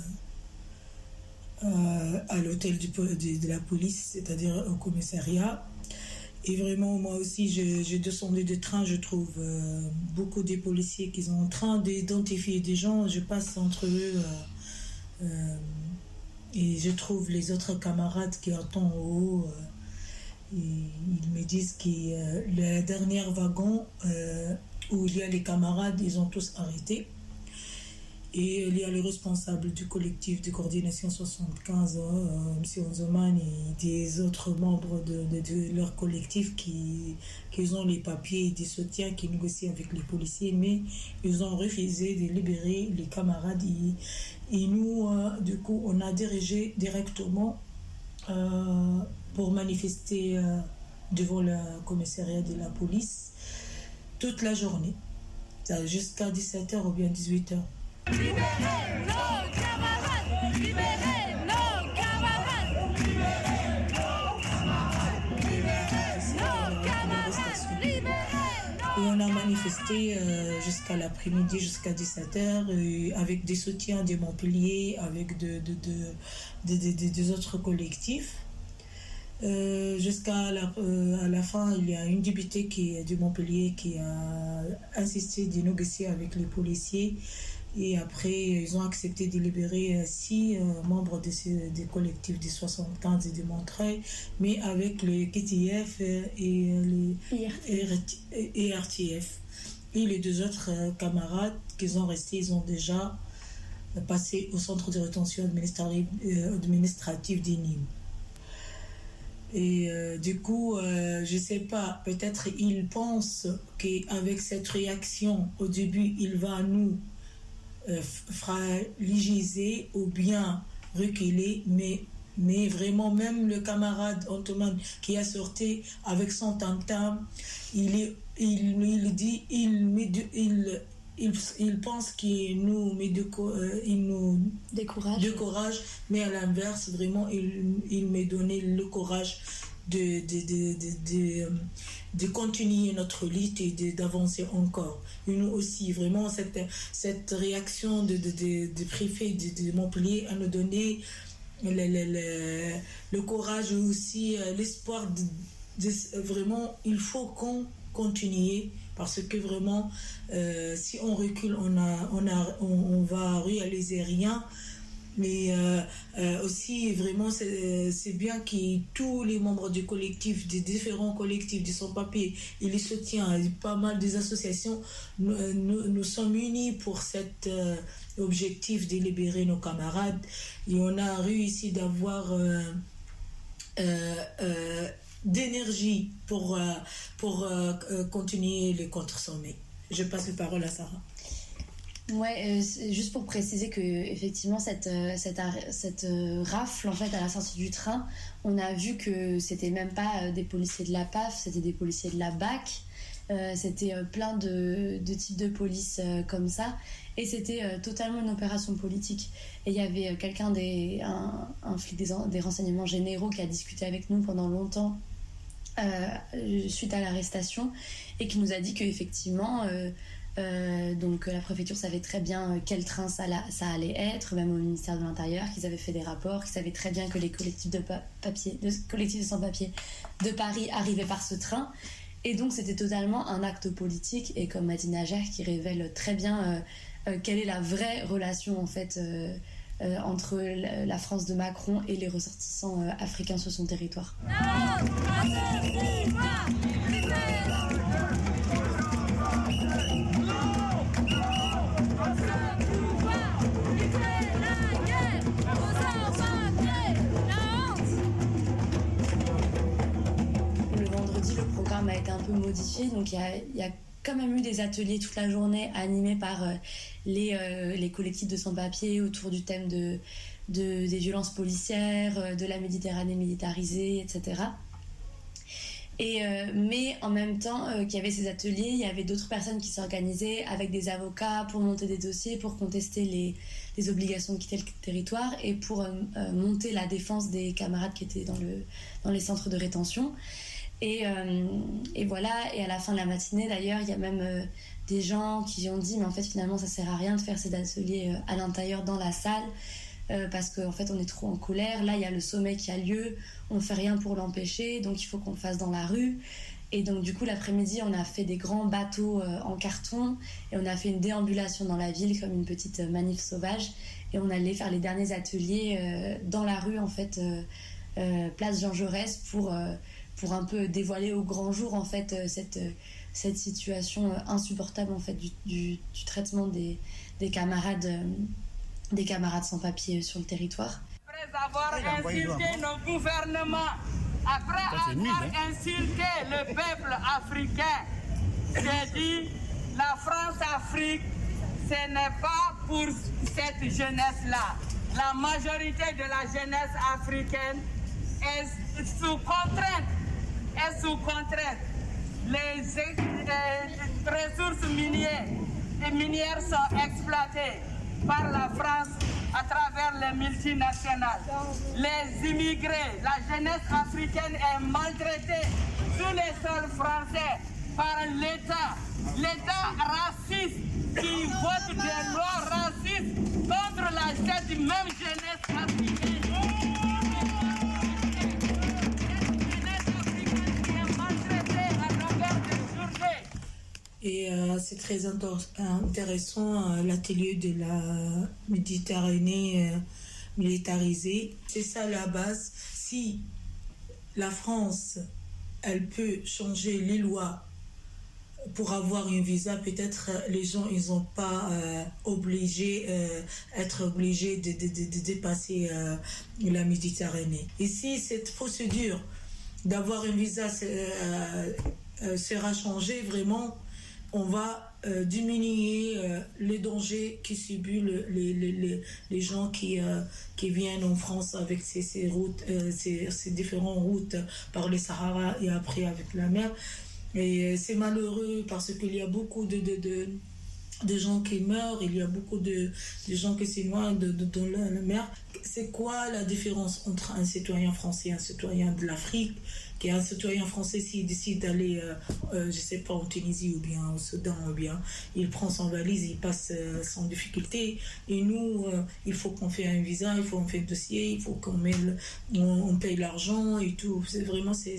euh, à l'hôtel de, la police, c'est-à-dire au commissariat. Et vraiment, moi aussi, j'ai descendu de train, je trouve euh, beaucoup de policiers qui sont en train d'identifier des gens. Je passe entre eux euh, euh, et je trouve les autres camarades qui attendent en haut. Ils me disent que euh, le dernier wagon euh, où il y a les camarades, ils ont tous arrêté. Et il y a le responsable du collectif de coordination 75, euh, M. Onzoman, et des autres membres de, leur collectif qui, qui ont les papiers des soutiens qui négocient avec les policiers, mais ils ont refusé de libérer les camarades. Et, et nous, euh, du coup, on a dirigé directement pour manifester euh, devant le commissariat de la police toute la journée, jusqu'à 17h ou bien 18h. Libérez nos camarades Libérez nos camarades Libérez nos camarades Libérez nos camarades Libérez Et on a manifesté euh, jusqu'à l'après-midi, jusqu'à 17h, avec des soutiens de Montpellier, avec de- de- de- de- des autres collectifs. Euh, jusqu'à la, euh, la fin, il y a une députée qui est de Montpellier qui a insisté de négocier avec les policiers. Et après, ils ont accepté de libérer euh, six euh, membres de ces- des collectifs des 75 et de Montreuil, mais avec le KTF et les RTF. Et les deux autres camarades qui sont restés, ils ont déjà passé au centre de rétention administrative, administrative des Nîmes. Et euh, du coup, euh, je sais pas, peut-être il pense qu'avec cette réaction, au début, il va nous euh, fragiliser ou bien reculer, mais, mais vraiment, même le camarade Antoine qui a sorti avec son tam-tam, il, il, il dit, il, il, il, il pense qu'il nous euh, nous décourage. décourage, mais à l'inverse, vraiment, il, il m'a donné le courage de, de, de, de, de, continuer notre lutte et d'avancer encore. Et nous aussi, vraiment, cette, cette réaction de, de, préfet de, de Montpellier a nous donné le, le, le, le courage aussi euh, l'espoir de, de- vraiment, il faut qu'on continue parce que vraiment, euh, si on recule, on, a, on, a, on, va réaliser rien. Mais euh, euh, aussi, vraiment, c'est bien que tous les membres du collectif, des différents collectifs, de son papier, et les soutiens, pas mal des associations, nous, nous, nous sommes unis pour cet objectif de libérer nos camarades. Et on a réussi d'avoir euh, d'énergie pour, euh, pour euh, euh, continuer les contre-sommets. Je passe la parole à Sarah. Ouais, juste pour préciser que effectivement cette cette, rafle en fait à la sortie du train, on a vu que c'était même pas des policiers de la PAF, c'était des policiers de la BAC. C'était plein de, types de police comme ça et c'était totalement une opération politique et il y avait quelqu'un des un, un flic des, des renseignements généraux qui a discuté avec nous pendant longtemps euh, suite à l'arrestation et qui nous a dit qu'effectivement euh, euh, donc la préfecture savait très bien euh, quel train ça, la- ça allait être, même au ministère de l'Intérieur, qu'ils avaient fait des rapports, qu'ils savaient très bien que les collectifs de pa- papier, de collectifs sans-papiers de Paris arrivaient par ce train. Et donc c'était totalement un acte politique et comme m'a dit Nager qui révèle très bien quelle est la vraie relation en fait euh, entre la France de Macron et les ressortissants euh, africains sur son territoire. Le vendredi, le programme a été un peu modifié, donc il y a, il y a quand même eu des ateliers toute la journée animés par euh, les, euh, les collectifs de sans-papiers autour du thème de, de- des violences policières, euh, de la Méditerranée militarisée, etc. Et, euh, mais en même temps qu'il y avait ces ateliers, il y avait d'autres personnes qui s'organisaient avec des avocats pour monter des dossiers, pour contester les, les obligations de quitter le territoire et pour monter la défense des camarades qui étaient dans, le, dans les centres de rétention. Et, euh, et voilà, et à la fin de la matinée d'ailleurs, il y a même euh, des gens qui ont dit mais en fait finalement ça sert à rien de faire ces ateliers euh, à l'intérieur dans la salle parce qu'en fait on est trop en colère. Là il y a le sommet qui a lieu, on fait rien pour l'empêcher, donc il faut qu'on le fasse dans la rue. Et donc du coup l'après-midi on a fait des grands bateaux en carton et on a fait une déambulation dans la ville comme une petite manif sauvage et on allait faire les derniers ateliers dans la rue en fait place Jean Jaurès pour pour un peu dévoiler au grand jour en fait euh, cette euh, cette situation euh, insupportable en fait du, du- du traitement des, des camarades des camarades sans papier sur le territoire. Après avoir insulté nos gouvernements, après avoir hein. insulté le peuple africain, j'ai dit la France-Afrique, ce n'est pas pour cette jeunesse-là. La majorité de la jeunesse africaine est sous contrainte. Est sous contrainte. Les ressources minières, les minières sont exploitées par la France à travers les multinationales. Les immigrés, la jeunesse africaine est maltraitée sous les sols français par l'État. L'État raciste qui vote des lois racistes contre la cette même jeunesse africaine. Et euh, c'est très intéressant euh, l'atelier de la Méditerranée euh, militarisée. C'est ça la base. Si la France, elle peut changer les lois pour avoir un visa, peut-être les gens, ils n'ont pas obligé, être obligés de, de- de- de dépasser la Méditerranée. Ici, cette procédure d'avoir un visa sera changée vraiment. On va euh, diminuer euh, les dangers qui subissent le- les, les, gens qui, euh, qui viennent en France avec ces, ces routes, ces, ces différentes routes par le Sahara et après avec la mer. Et c'est malheureux parce qu'il y a beaucoup de, de, de, de gens qui meurent, il y a beaucoup de, de gens qui se noient de, de- dans la mer. C'est quoi la différence entre un citoyen français et un citoyen de l'Afrique? Qui est un citoyen français s'il décide d'aller, euh, euh, je sais pas, en Tunisie ou bien au Soudan ou bien, il prend son valise, il passe euh, sans difficulté. Et nous, euh, il faut qu'on fait un visa, il faut qu'on fait un dossier, il faut qu'on on, paye l'argent et tout. C'est vraiment, c'est,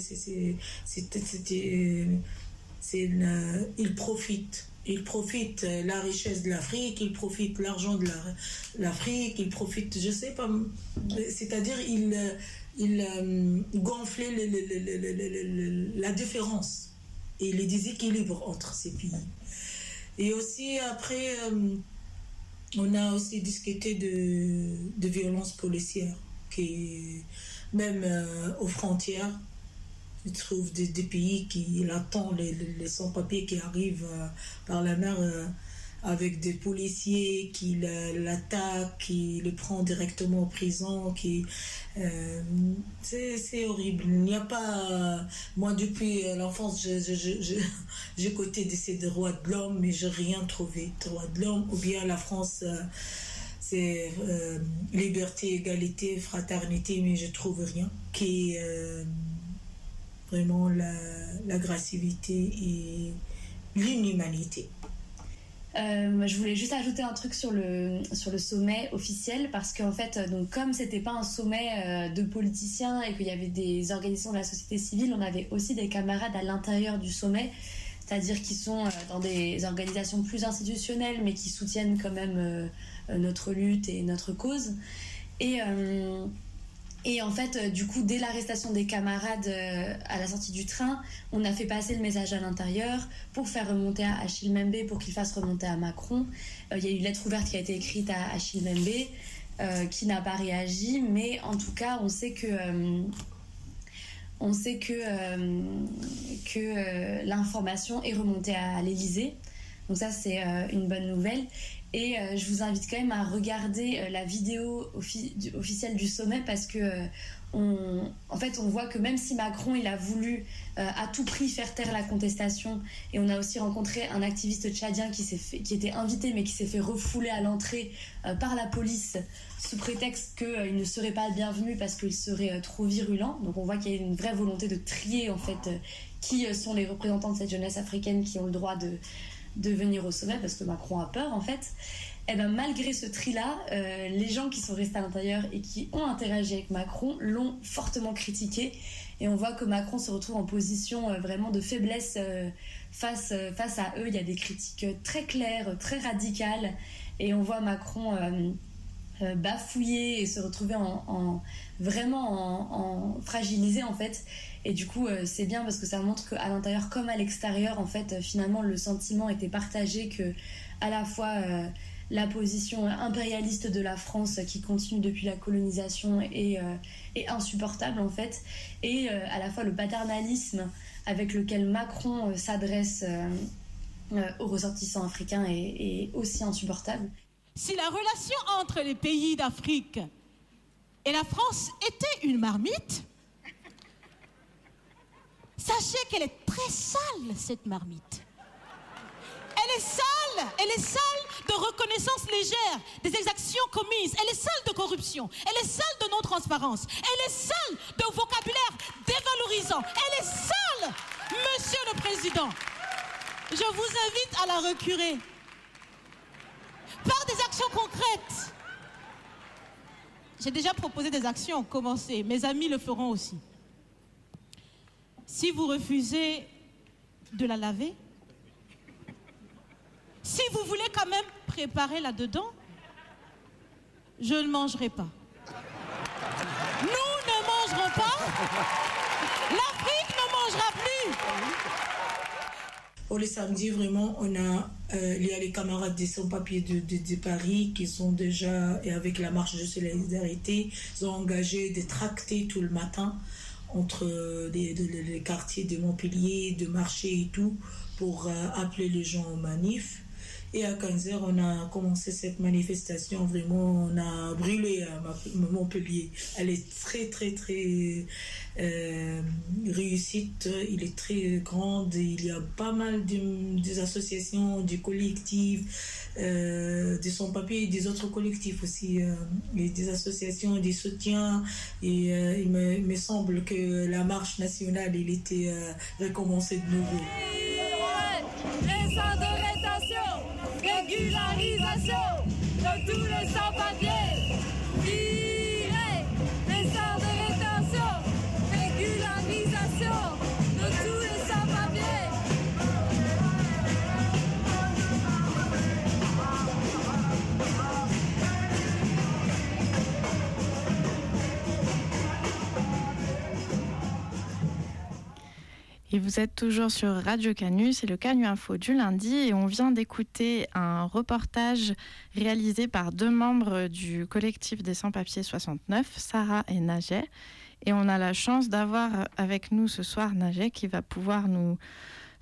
une- il profite. Il profite euh, la richesse de l'Afrique, il profite l'argent de la- l'Afrique, il profite, je sais pas, c'est-à-dire il, euh, il euh, gonflait la différence et les déséquilibres entre ces pays. Et aussi après, euh, on a aussi discuté de, de violences policières, qui même euh, aux frontières, je trouve des, pays qui attendent les, sans-papiers qui arrivent euh, par la mer avec des policiers qui la- l'attaquent, qui le prennent directement en prison, qui euh, c'est horrible. Il n'y a pas moi depuis l'enfance je, je, je, je- j'ai de ces droits de l'homme mais j'ai rien trouvé droits de l'homme ou bien la France euh, c'est euh, liberté, égalité, fraternité, mais je trouve rien. Qui euh, vraiment la, l'agressivité et l'inhumanité. Euh, je voulais juste ajouter un truc sur le, sur le sommet officiel parce qu'en fait, donc, comme c'était pas un sommet euh, de politiciens et qu'il y avait des organisations de la société civile, on avait aussi des camarades à l'intérieur du sommet, c'est-à-dire qui sont euh, dans des organisations plus institutionnelles mais qui soutiennent quand même notre lutte et notre cause. Et, et en fait, euh, du coup, dès l'arrestation des camarades euh, à la sortie du train, on a fait passer le message à l'intérieur pour faire remonter à Achille Membe, pour qu'il fasse remonter à Macron. Euh, Il y a eu une lettre ouverte qui a été écrite à Achille Membe, qui n'a pas réagi, mais en tout cas, on sait que... on sait que, que l'information est remontée à l'Elysée. Donc ça, c'est une bonne nouvelle. Et euh, je vous invite quand même à regarder euh, la vidéo officielle du sommet parce que euh, en fait, on voit que même si Macron il a voulu à tout prix faire taire la contestation, et on a aussi rencontré un activiste tchadien qui qui était invité mais qui s'est fait refouler à l'entrée par la police sous prétexte qu'il ne serait pas bienvenu parce qu'il serait trop virulent. Donc on voit qu'il y a une vraie volonté de trier en fait qui sont les représentants de cette jeunesse africaine qui ont le droit de, de venir au sommet parce que Macron a peur en fait. Et ben malgré ce tri-là, euh, les gens qui sont restés à l'intérieur et qui ont interagi avec Macron l'ont fortement critiqué. Et on voit que Macron se retrouve en position euh, vraiment de faiblesse euh, face, face à eux. Il y a des critiques très claires, très radicales. Et on voit Macron bafouiller et se retrouver en, en- vraiment en, en fragilisé en fait. Et du coup, euh, c'est bien parce que ça montre qu'à l'intérieur comme à l'extérieur, en fait, euh, finalement, le sentiment était partagé que à la fois euh, la position impérialiste de la France qui continue depuis la colonisation est, insupportable en fait, et à la fois le paternalisme avec lequel Macron s'adresse aux ressortissants africains est aussi insupportable. Si la relation entre les pays d'Afrique et la France était une marmite, sachez qu'elle est très sale, cette marmite. Elle est sale, elle est sale de reconnaissance légère des exactions commises, elle est sale de corruption, elle est sale de non-transparence, elle est sale de vocabulaire dévalorisant, elle est sale, Monsieur le Président. Je vous invite à la recurer par des actions concrètes. J'ai déjà proposé des actions, commencez. Mes amis le feront aussi. Si vous refusez de la laver, si vous voulez quand même préparer là-dedans, je ne mangerai pas. Nous ne mangerons pas. L'Afrique ne mangera plus. Pour le samedi, vraiment, on a, euh, il y a les camarades des sans-papiers de, de, de Paris qui sont déjà, et avec la marche de solidarité, ils ont engagé des tractés tout le matin entre euh, les, quartiers de Montpellier, de Marché et tout, pour euh, appeler les gens aux manifs. Et à 15h, on a commencé cette manifestation. Vraiment, on a brûlé à Montpellier. Elle est très, très, très euh, réussite. Il est très grande. Il y a pas mal de, des associations, des collectifs, euh, des sans-papiers et des autres collectifs aussi. euh, et des associations, des soutiens. Et il, me, semble que la marche nationale, il était euh, recommencé de nouveau. Les centres régularisation de tous les sans-papiers. Et vous êtes toujours sur Radio Canu, c'est le Canu Info du lundi et on vient d'écouter un reportage réalisé par deux membres du collectif des sans-papiers 69, Sarah et Najet. Et on a la chance d'avoir avec nous ce soir Najet qui va pouvoir nous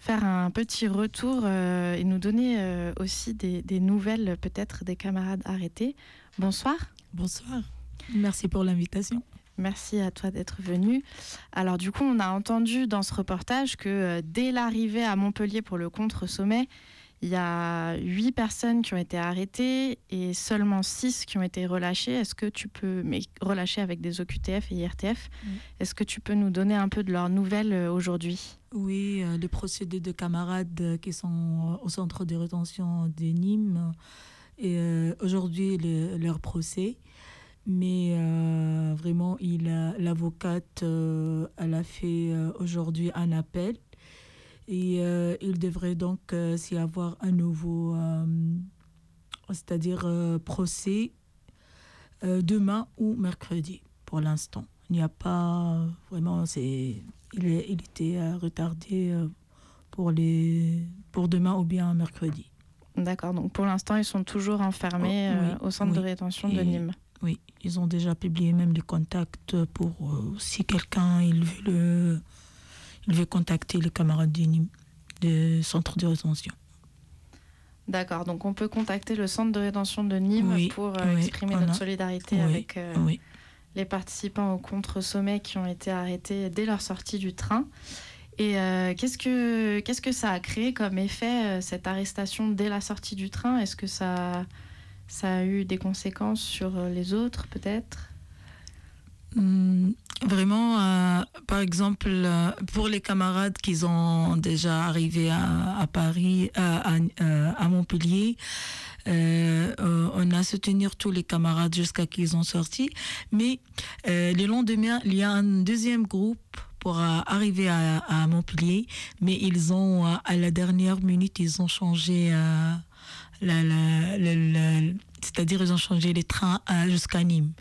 faire un petit retour euh, et nous donner euh, aussi des, des nouvelles peut-être des camarades arrêtés. Bonsoir. Bonsoir. Merci pour l'invitation. Merci à toi d'être venu. Alors du coup, on a entendu dans ce reportage que euh, dès l'arrivée à Montpellier pour le contre-sommet, Il y a huit personnes qui ont été arrêtées et seulement six qui ont été relâchées. Est-ce que tu peux, mais relâchées avec des OQTF et IRTF, est-ce que tu peux nous donner un peu de leurs nouvelles euh, aujourd'hui? Oui, euh, les procédés de camarades euh, qui sont au centre de rétention de Nîmes. Et euh, aujourd'hui, le- leur procès. Mais euh, vraiment, il l'avocate, euh, elle a fait euh, aujourd'hui un appel. Et il devrait donc s'y avoir un nouveau, c'est-à-dire procès demain ou mercredi pour l'instant. Il n'y a pas vraiment, c'est, il, il était retardé pour, les, pour demain ou bien mercredi. D'accord, donc pour l'instant, ils sont toujours enfermés Oh, euh, au centre de rétention de Et- Nîmes. Oui, ils ont déjà publié même les contacts pour euh, si quelqu'un il veut, le, il veut contacter les camarades du du centre de rétention. D'accord, donc on peut contacter le centre de rétention de Nîmes Oui, pour euh, oui, exprimer notre solidarité oui, avec euh, les participants au contre-sommet qui ont été arrêtés dès leur sortie du train. Et euh, qu'est-ce que qu'est-ce que ça a créé comme effet cette arrestation dès la sortie du train? Est-ce que ça ça a eu des conséquences sur euh, les autres peut-être? Hum, Vraiment, euh, par exemple, euh, pour les camarades qui sont déjà arrivés à, Paris, à, Montpellier, on a soutenu tous les camarades jusqu'à qu'ils ont sorti. Mais le lendemain, il y a un deuxième groupe pour arriver à, Montpellier, mais ils ont, à la dernière minute, ils ont changé, c'est-à-dire ils ont changé les trains jusqu'à Nîmes.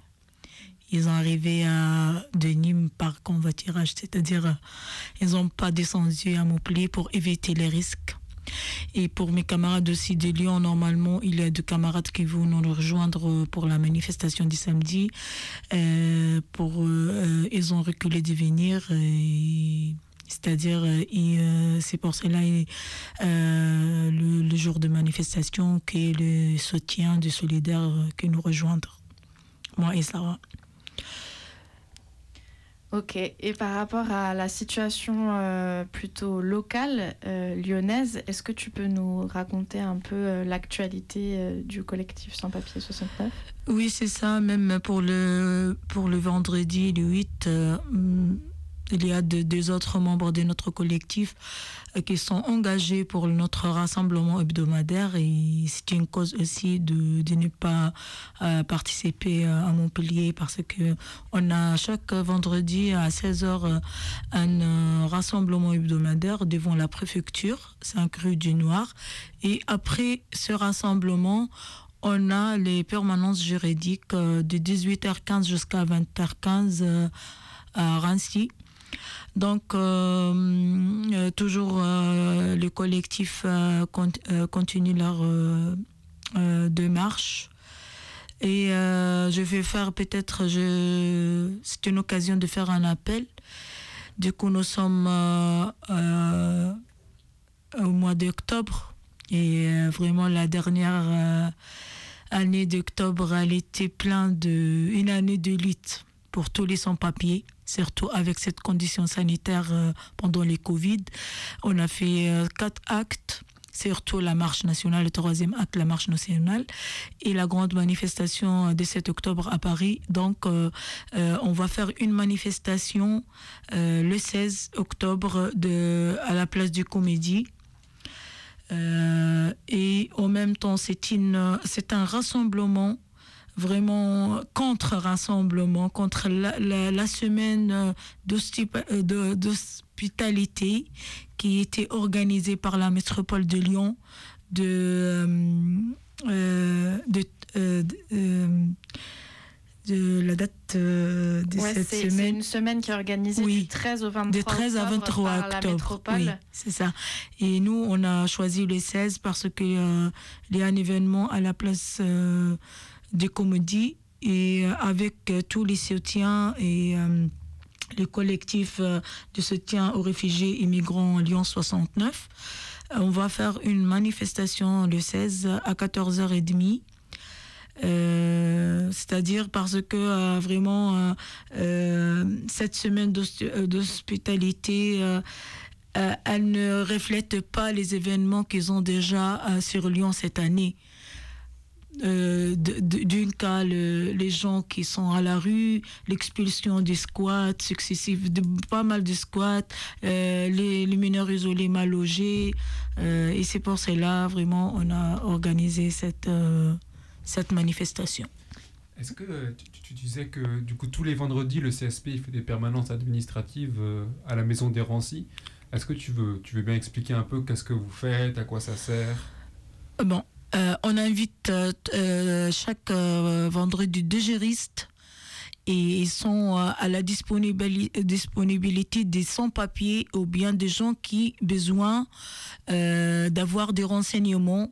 Ils sont arrivés à, de Nîmes par convoiturage, c'est-à-dire ils n'ont pas descendu à Montpellier pour éviter les risques. Et pour mes camarades aussi de Lyon, normalement, il y a deux camarades qui vont nous rejoindre pour la manifestation du samedi. Euh, pour, euh, ils ont reculé de venir. C'est-à-dire, euh, euh, c'est pour cela, euh, le, le jour de manifestation, que le soutien de solidaires euh, que nous rejoindre, moi et Sarah. Ok, et par rapport à la situation euh, plutôt locale euh, lyonnaise, est-ce que tu peux nous raconter un peu euh, l'actualité du collectif Sans Papier 69 Oui, c'est ça. Même pour le, pour le vendredi, le 8, euh, hum, il y a de- deux autres membres de notre collectif euh, qui sont engagés pour notre rassemblement hebdomadaire. Et c'est une cause aussi de, ne pas euh, participer euh, à Montpellier parce que on a chaque vendredi à 16h un rassemblement hebdomadaire devant la préfecture, 5 rue du Noir. Et après ce rassemblement, on a les permanences juridiques de 18h15 jusqu'à 20h15 euh, à Rancy. Donc, euh, euh, toujours euh, le collectif cont- continue leur démarche. Et je vais faire peut-être, c'est une occasion de faire un appel. Du coup, nous sommes au mois d'octobre. Et vraiment, la dernière année d'octobre, elle était pleine de. une année de lutte pour tous les sans-papiers, surtout avec cette condition sanitaire euh, pendant les Covid. On a fait euh, quatre actes, surtout la marche nationale, le troisième acte, la marche nationale, et la grande manifestation de 7 octobre à Paris. Donc, euh, euh, on va faire une manifestation euh, le 16 octobre à la place du Comédie. Euh, et en même temps, c'est un rassemblement vraiment contre-rassemblement, contre la, la- la semaine euh, euh, d'hospitalité qui était organisée par la métropole de Lyon de, euh, de, euh, de, euh, de la date euh, de Ouais, cette c'est c'est semaine. une semaine qui est organisée Oui. du 13 au 23 De 13 à octobre 23 par la octobre. métropole. Oui, c'est ça. Et nous, on a choisi le 16 parce que euh, il y a un événement à la place euh, des comédies et euh, avec euh, tous les soutiens et euh, les collectifs euh, de soutien aux réfugiés immigrants Lyon 69. euh, On va faire une manifestation le 16 à 14h30. Euh, c'est-à-dire parce que vraiment cette semaine d'hos- d'hospitalité elle ne reflète pas les événements qu'ils ont déjà sur Lyon cette année. Euh, D'une cas, le- les gens qui sont à la rue, l'expulsion des squats successifs, de pas mal de squats, euh, les, les mineurs isolés mal logés. euh, et c'est pour cela, vraiment, on a organisé cette, euh, cette manifestation. Est-ce que tu, tu disais que du coup tous les vendredis le CSP fait des permanences administratives à la maison des Rancy Est-ce que tu veux, tu veux bien expliquer un peu qu'est-ce que vous faites, à quoi ça sert? Bon, euh, on invite euh, euh, chaque vendredi deux juristes et ils sont à la disponibilité, des sans-papiers ou bien des gens qui ont besoin d'avoir des renseignements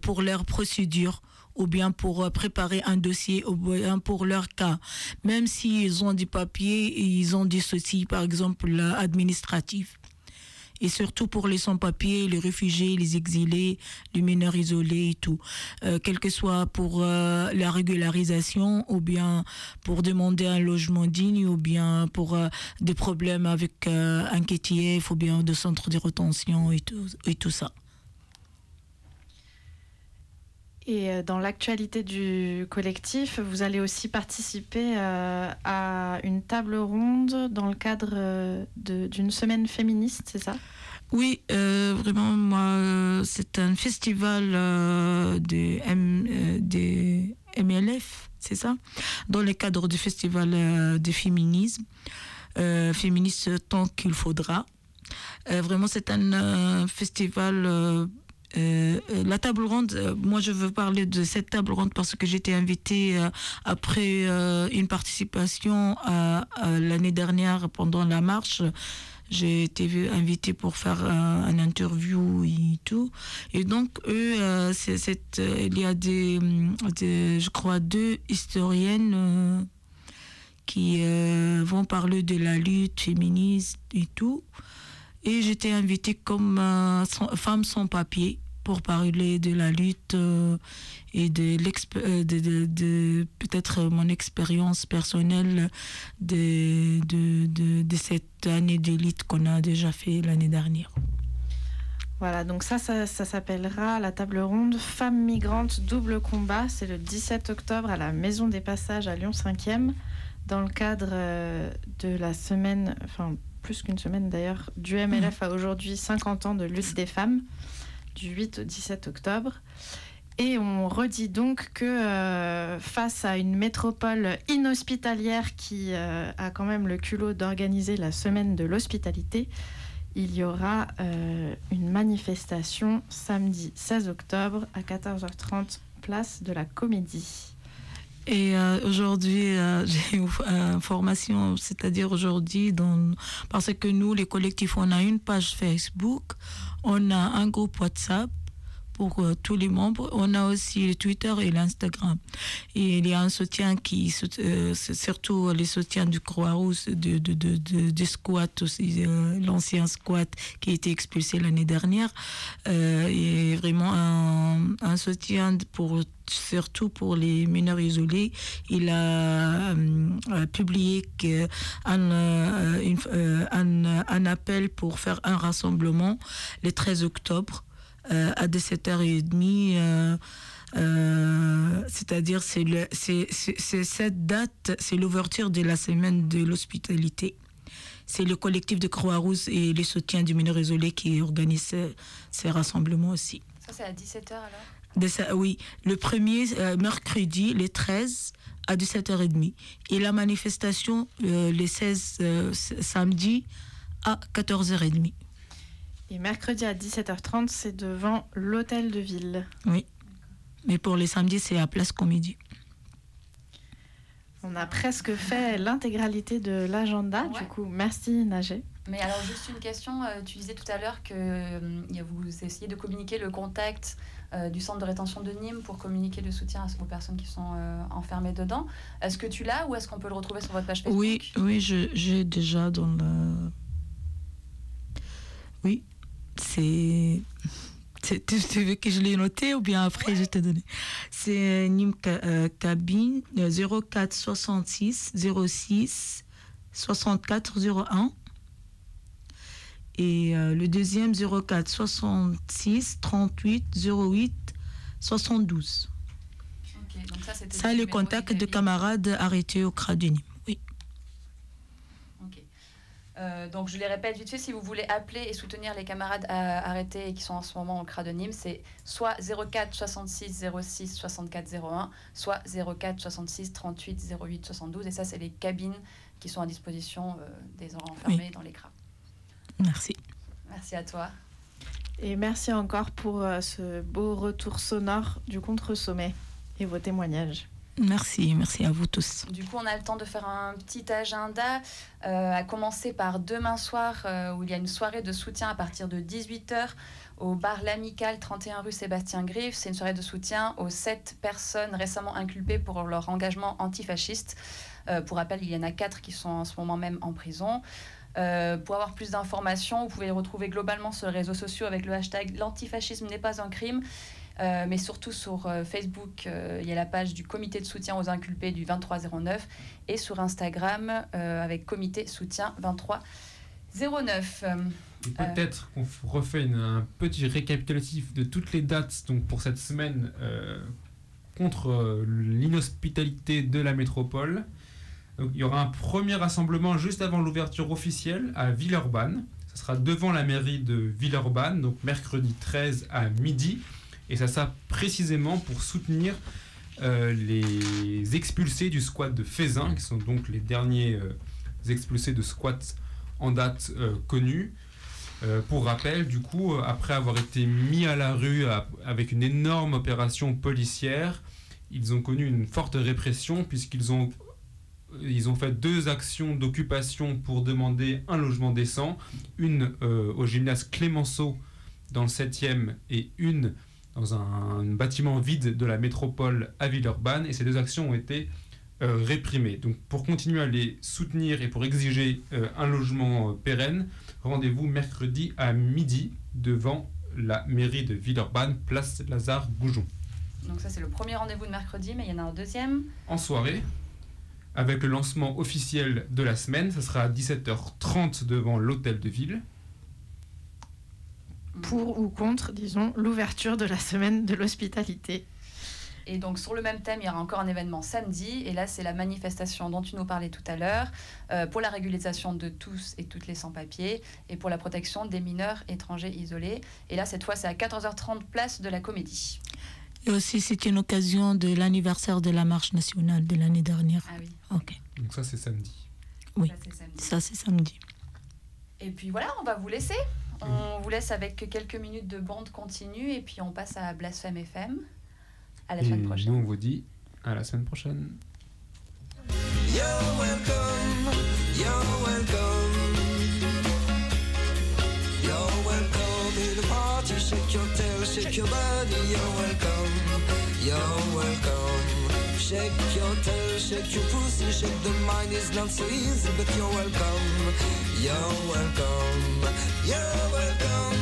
pour leur procédure ou bien pour préparer un dossier ou bien pour leur cas. Même s'ils ont des papiers, ils ont des soucis, par exemple, administratifs et surtout pour les sans-papiers, les réfugiés, les exilés, les mineurs isolés et tout. Euh, quel que soit pour euh, la régularisation ou bien pour demander un logement digne ou bien pour euh, des problèmes avec un KTF ou bien de centre de rétention et tout, ça. Et dans l'actualité du collectif, vous allez aussi participer à une table ronde dans le cadre d'une semaine féministe, c'est ça? Oui, euh, vraiment, euh, c'est un festival euh, des MLF, c'est ça? Dans le cadre du festival du féminisme, féministe tant qu'il faudra. Vraiment, c'est un festival. la table ronde, moi je veux parler de cette table ronde parce que j'étais invitée après une participation l'année dernière pendant la marche. J'ai été invitée pour faire un, un interview et tout. Et donc, eux, euh, euh, il y a hum, des, je crois, deux historiennes euh, qui euh, vont parler de la lutte féministe et tout. Et j'étais invitée comme euh, femme sans papier pour parler de la lutte euh, et de, euh, de, de- de peut-être mon expérience personnelle de, de, cette année d'élite qu'on a déjà fait l'année dernière. Voilà, donc ça, ça, ça s'appellera la table ronde Femmes migrantes double combat. C'est le 17 octobre à la Maison des Passages à Lyon 5e, dans le cadre euh, de la semaine, enfin plus qu'une semaine d'ailleurs, du MLF à aujourd'hui 50 ans de lutte des femmes, du 8 au 17 octobre. Et on redit donc que euh, face à une métropole inhospitalière qui euh, a quand même le culot d'organiser la semaine de l'hospitalité, il y aura euh, une manifestation samedi 16 octobre à 14h30, place de la Comédie. Et aujourd'hui, euh, j'ai une formation, c'est-à-dire aujourd'hui, parce que nous, les collectifs, on a une page Facebook, on a un groupe WhatsApp pour euh, tous les membres, on a aussi le Twitter et l'Instagram. Et il y a un soutien qui, euh, surtout les soutiens du Croix-Rouge, de, de, de- des squats aussi, euh, l'ancien squat qui a été expulsé l'année dernière, et vraiment un, soutien pour surtout pour les mineurs isolés. Il a publié un, un, appel pour faire un rassemblement le 13 octobre à 17h30. euh, euh, c'est-à-dire c'est le- cette date, c'est l'ouverture de la semaine de l'hospitalité. C'est le collectif de Croix-Rouge et les soutiens du mineur isolé qui organisent ces, rassemblements aussi. Ça, c'est à 17h alors? De ça, oui, le premier euh, mercredi, le 13 à 17h30. Et la manifestation, euh, les 16 euh, samedi à 14h30. Et mercredi à 17h30, c'est devant l'hôtel de ville. Oui. Mais pour les samedis, c'est à Place Comédie. On a presque fait l'intégralité de l'agenda, du coup. Merci Nagé. Mais alors, juste une question. euh, tu disais tout à l'heure que euh, vous essayez de communiquer le contact euh, du centre de rétention de Nîmes pour communiquer le soutien aux personnes qui sont enfermées dedans. Est-ce que tu l'as ou est-ce qu'on peut le retrouver sur votre page Facebook? Oui, oui, j'ai déjà dans le. Oui, c'est. Tu veux que je l'ai noté ou bien après je te donne? C'est Nîmes euh, Cabine euh, 04 66 06 64 01. Et euh, le deuxième 04 66 38 08 72. Ok, donc ça, Ça, le contact de camarades arrêtés au Cradenim. Oui. Euh, donc je les répète vite fait, si vous voulez appeler et soutenir les camarades euh, arrêtés et qui sont en ce moment au CRA de Nîmes, c'est soit 04 66 06 64 01, soit 04 66 38 08 72. Et ça, c'est les cabines qui sont à disposition euh, des enfermés dans les CRA. Merci. Merci à toi. Et merci encore pour euh, ce beau retour sonore du contre-sommet et vos témoignages. Merci, merci à vous tous. Du coup, on a le temps de faire un petit agenda, euh, à commencer par demain soir, euh, où il y a une soirée de soutien à partir de 18h au bar L'Amical, 31 rue Sébastien Griff. C'est une soirée de soutien aux sept personnes récemment inculpées pour leur engagement antifasciste. Euh, pour rappel, il y en a quatre qui sont en ce moment même en prison. Pour avoir plus d'informations, vous pouvez les retrouver globalement sur les réseaux sociaux avec le hashtag L'antifascisme n'est pas un crime. Euh, mais surtout sur euh, Facebook, euh, il y a la page du comité de soutien aux inculpés du 2309 et sur Instagram avec comité soutien 2309. Euh, Et peut-être qu'on refait une- un petit récapitulatif de toutes les dates donc pour cette semaine contre l'inhospitalité de la métropole. Donc, il y aura un premier rassemblement juste avant l'ouverture officielle à Villeurbanne. Ce sera devant la mairie de Villeurbanne, donc mercredi 13 à midi. Et ça sera précisément pour soutenir euh, les expulsés du squat de Fézin, qui sont donc les derniers euh, expulsés de squat en date euh, connue. Pour rappel, du coup, après avoir été mis à la rue avec une énorme opération policière, ils ont connu une forte répression puisqu'ils ont, ils ont fait deux actions d'occupation pour demander un logement décent, une au gymnase Clémenceau dans le 7e et une dans un, un bâtiment vide de la métropole à Villeurbanne et ces deux actions ont été euh, réprimées. Donc pour continuer à les soutenir et pour exiger euh, un logement euh, pérenne, rendez-vous mercredi à midi devant la mairie de Villeurbanne, place Lazare Goujon. donc ça c'est le premier rendez-vous de mercredi, mais il y en a un deuxième. En soirée, avec le lancement officiel de la semaine, ça sera à 17h30 devant l'hôtel de ville. Pour ou contre, disons, l'ouverture de la semaine de l'hospitalité. Et donc sur le même thème, il y aura encore un événement samedi. Et là, c'est la manifestation dont tu nous parlais tout à l'heure euh, pour la régularisation de tous et toutes les sans-papiers et pour la protection des mineurs étrangers isolés. Et là, cette fois, c'est à 14h30 place de la Comédie. Et aussi, c'est une occasion de l'anniversaire de la marche nationale de l'année dernière. Ah oui. Ok. Donc ça c'est samedi. Oui. Ça, c'est samedi. Ça, c'est samedi. Et puis voilà, on va vous laisser. On vous laisse avec quelques minutes de bande continue et puis on passe à Blasphème FM. À la et semaine prochaine. nous on vous dit à la semaine prochaine. You're welcome, you're welcome. You're welcome in the party, shake your tail, shake your body, you're welcome, you're welcome. Shake your tail, shake your pussy, shake the mind is not so easy, but you're welcome, you're welcome, you're welcome,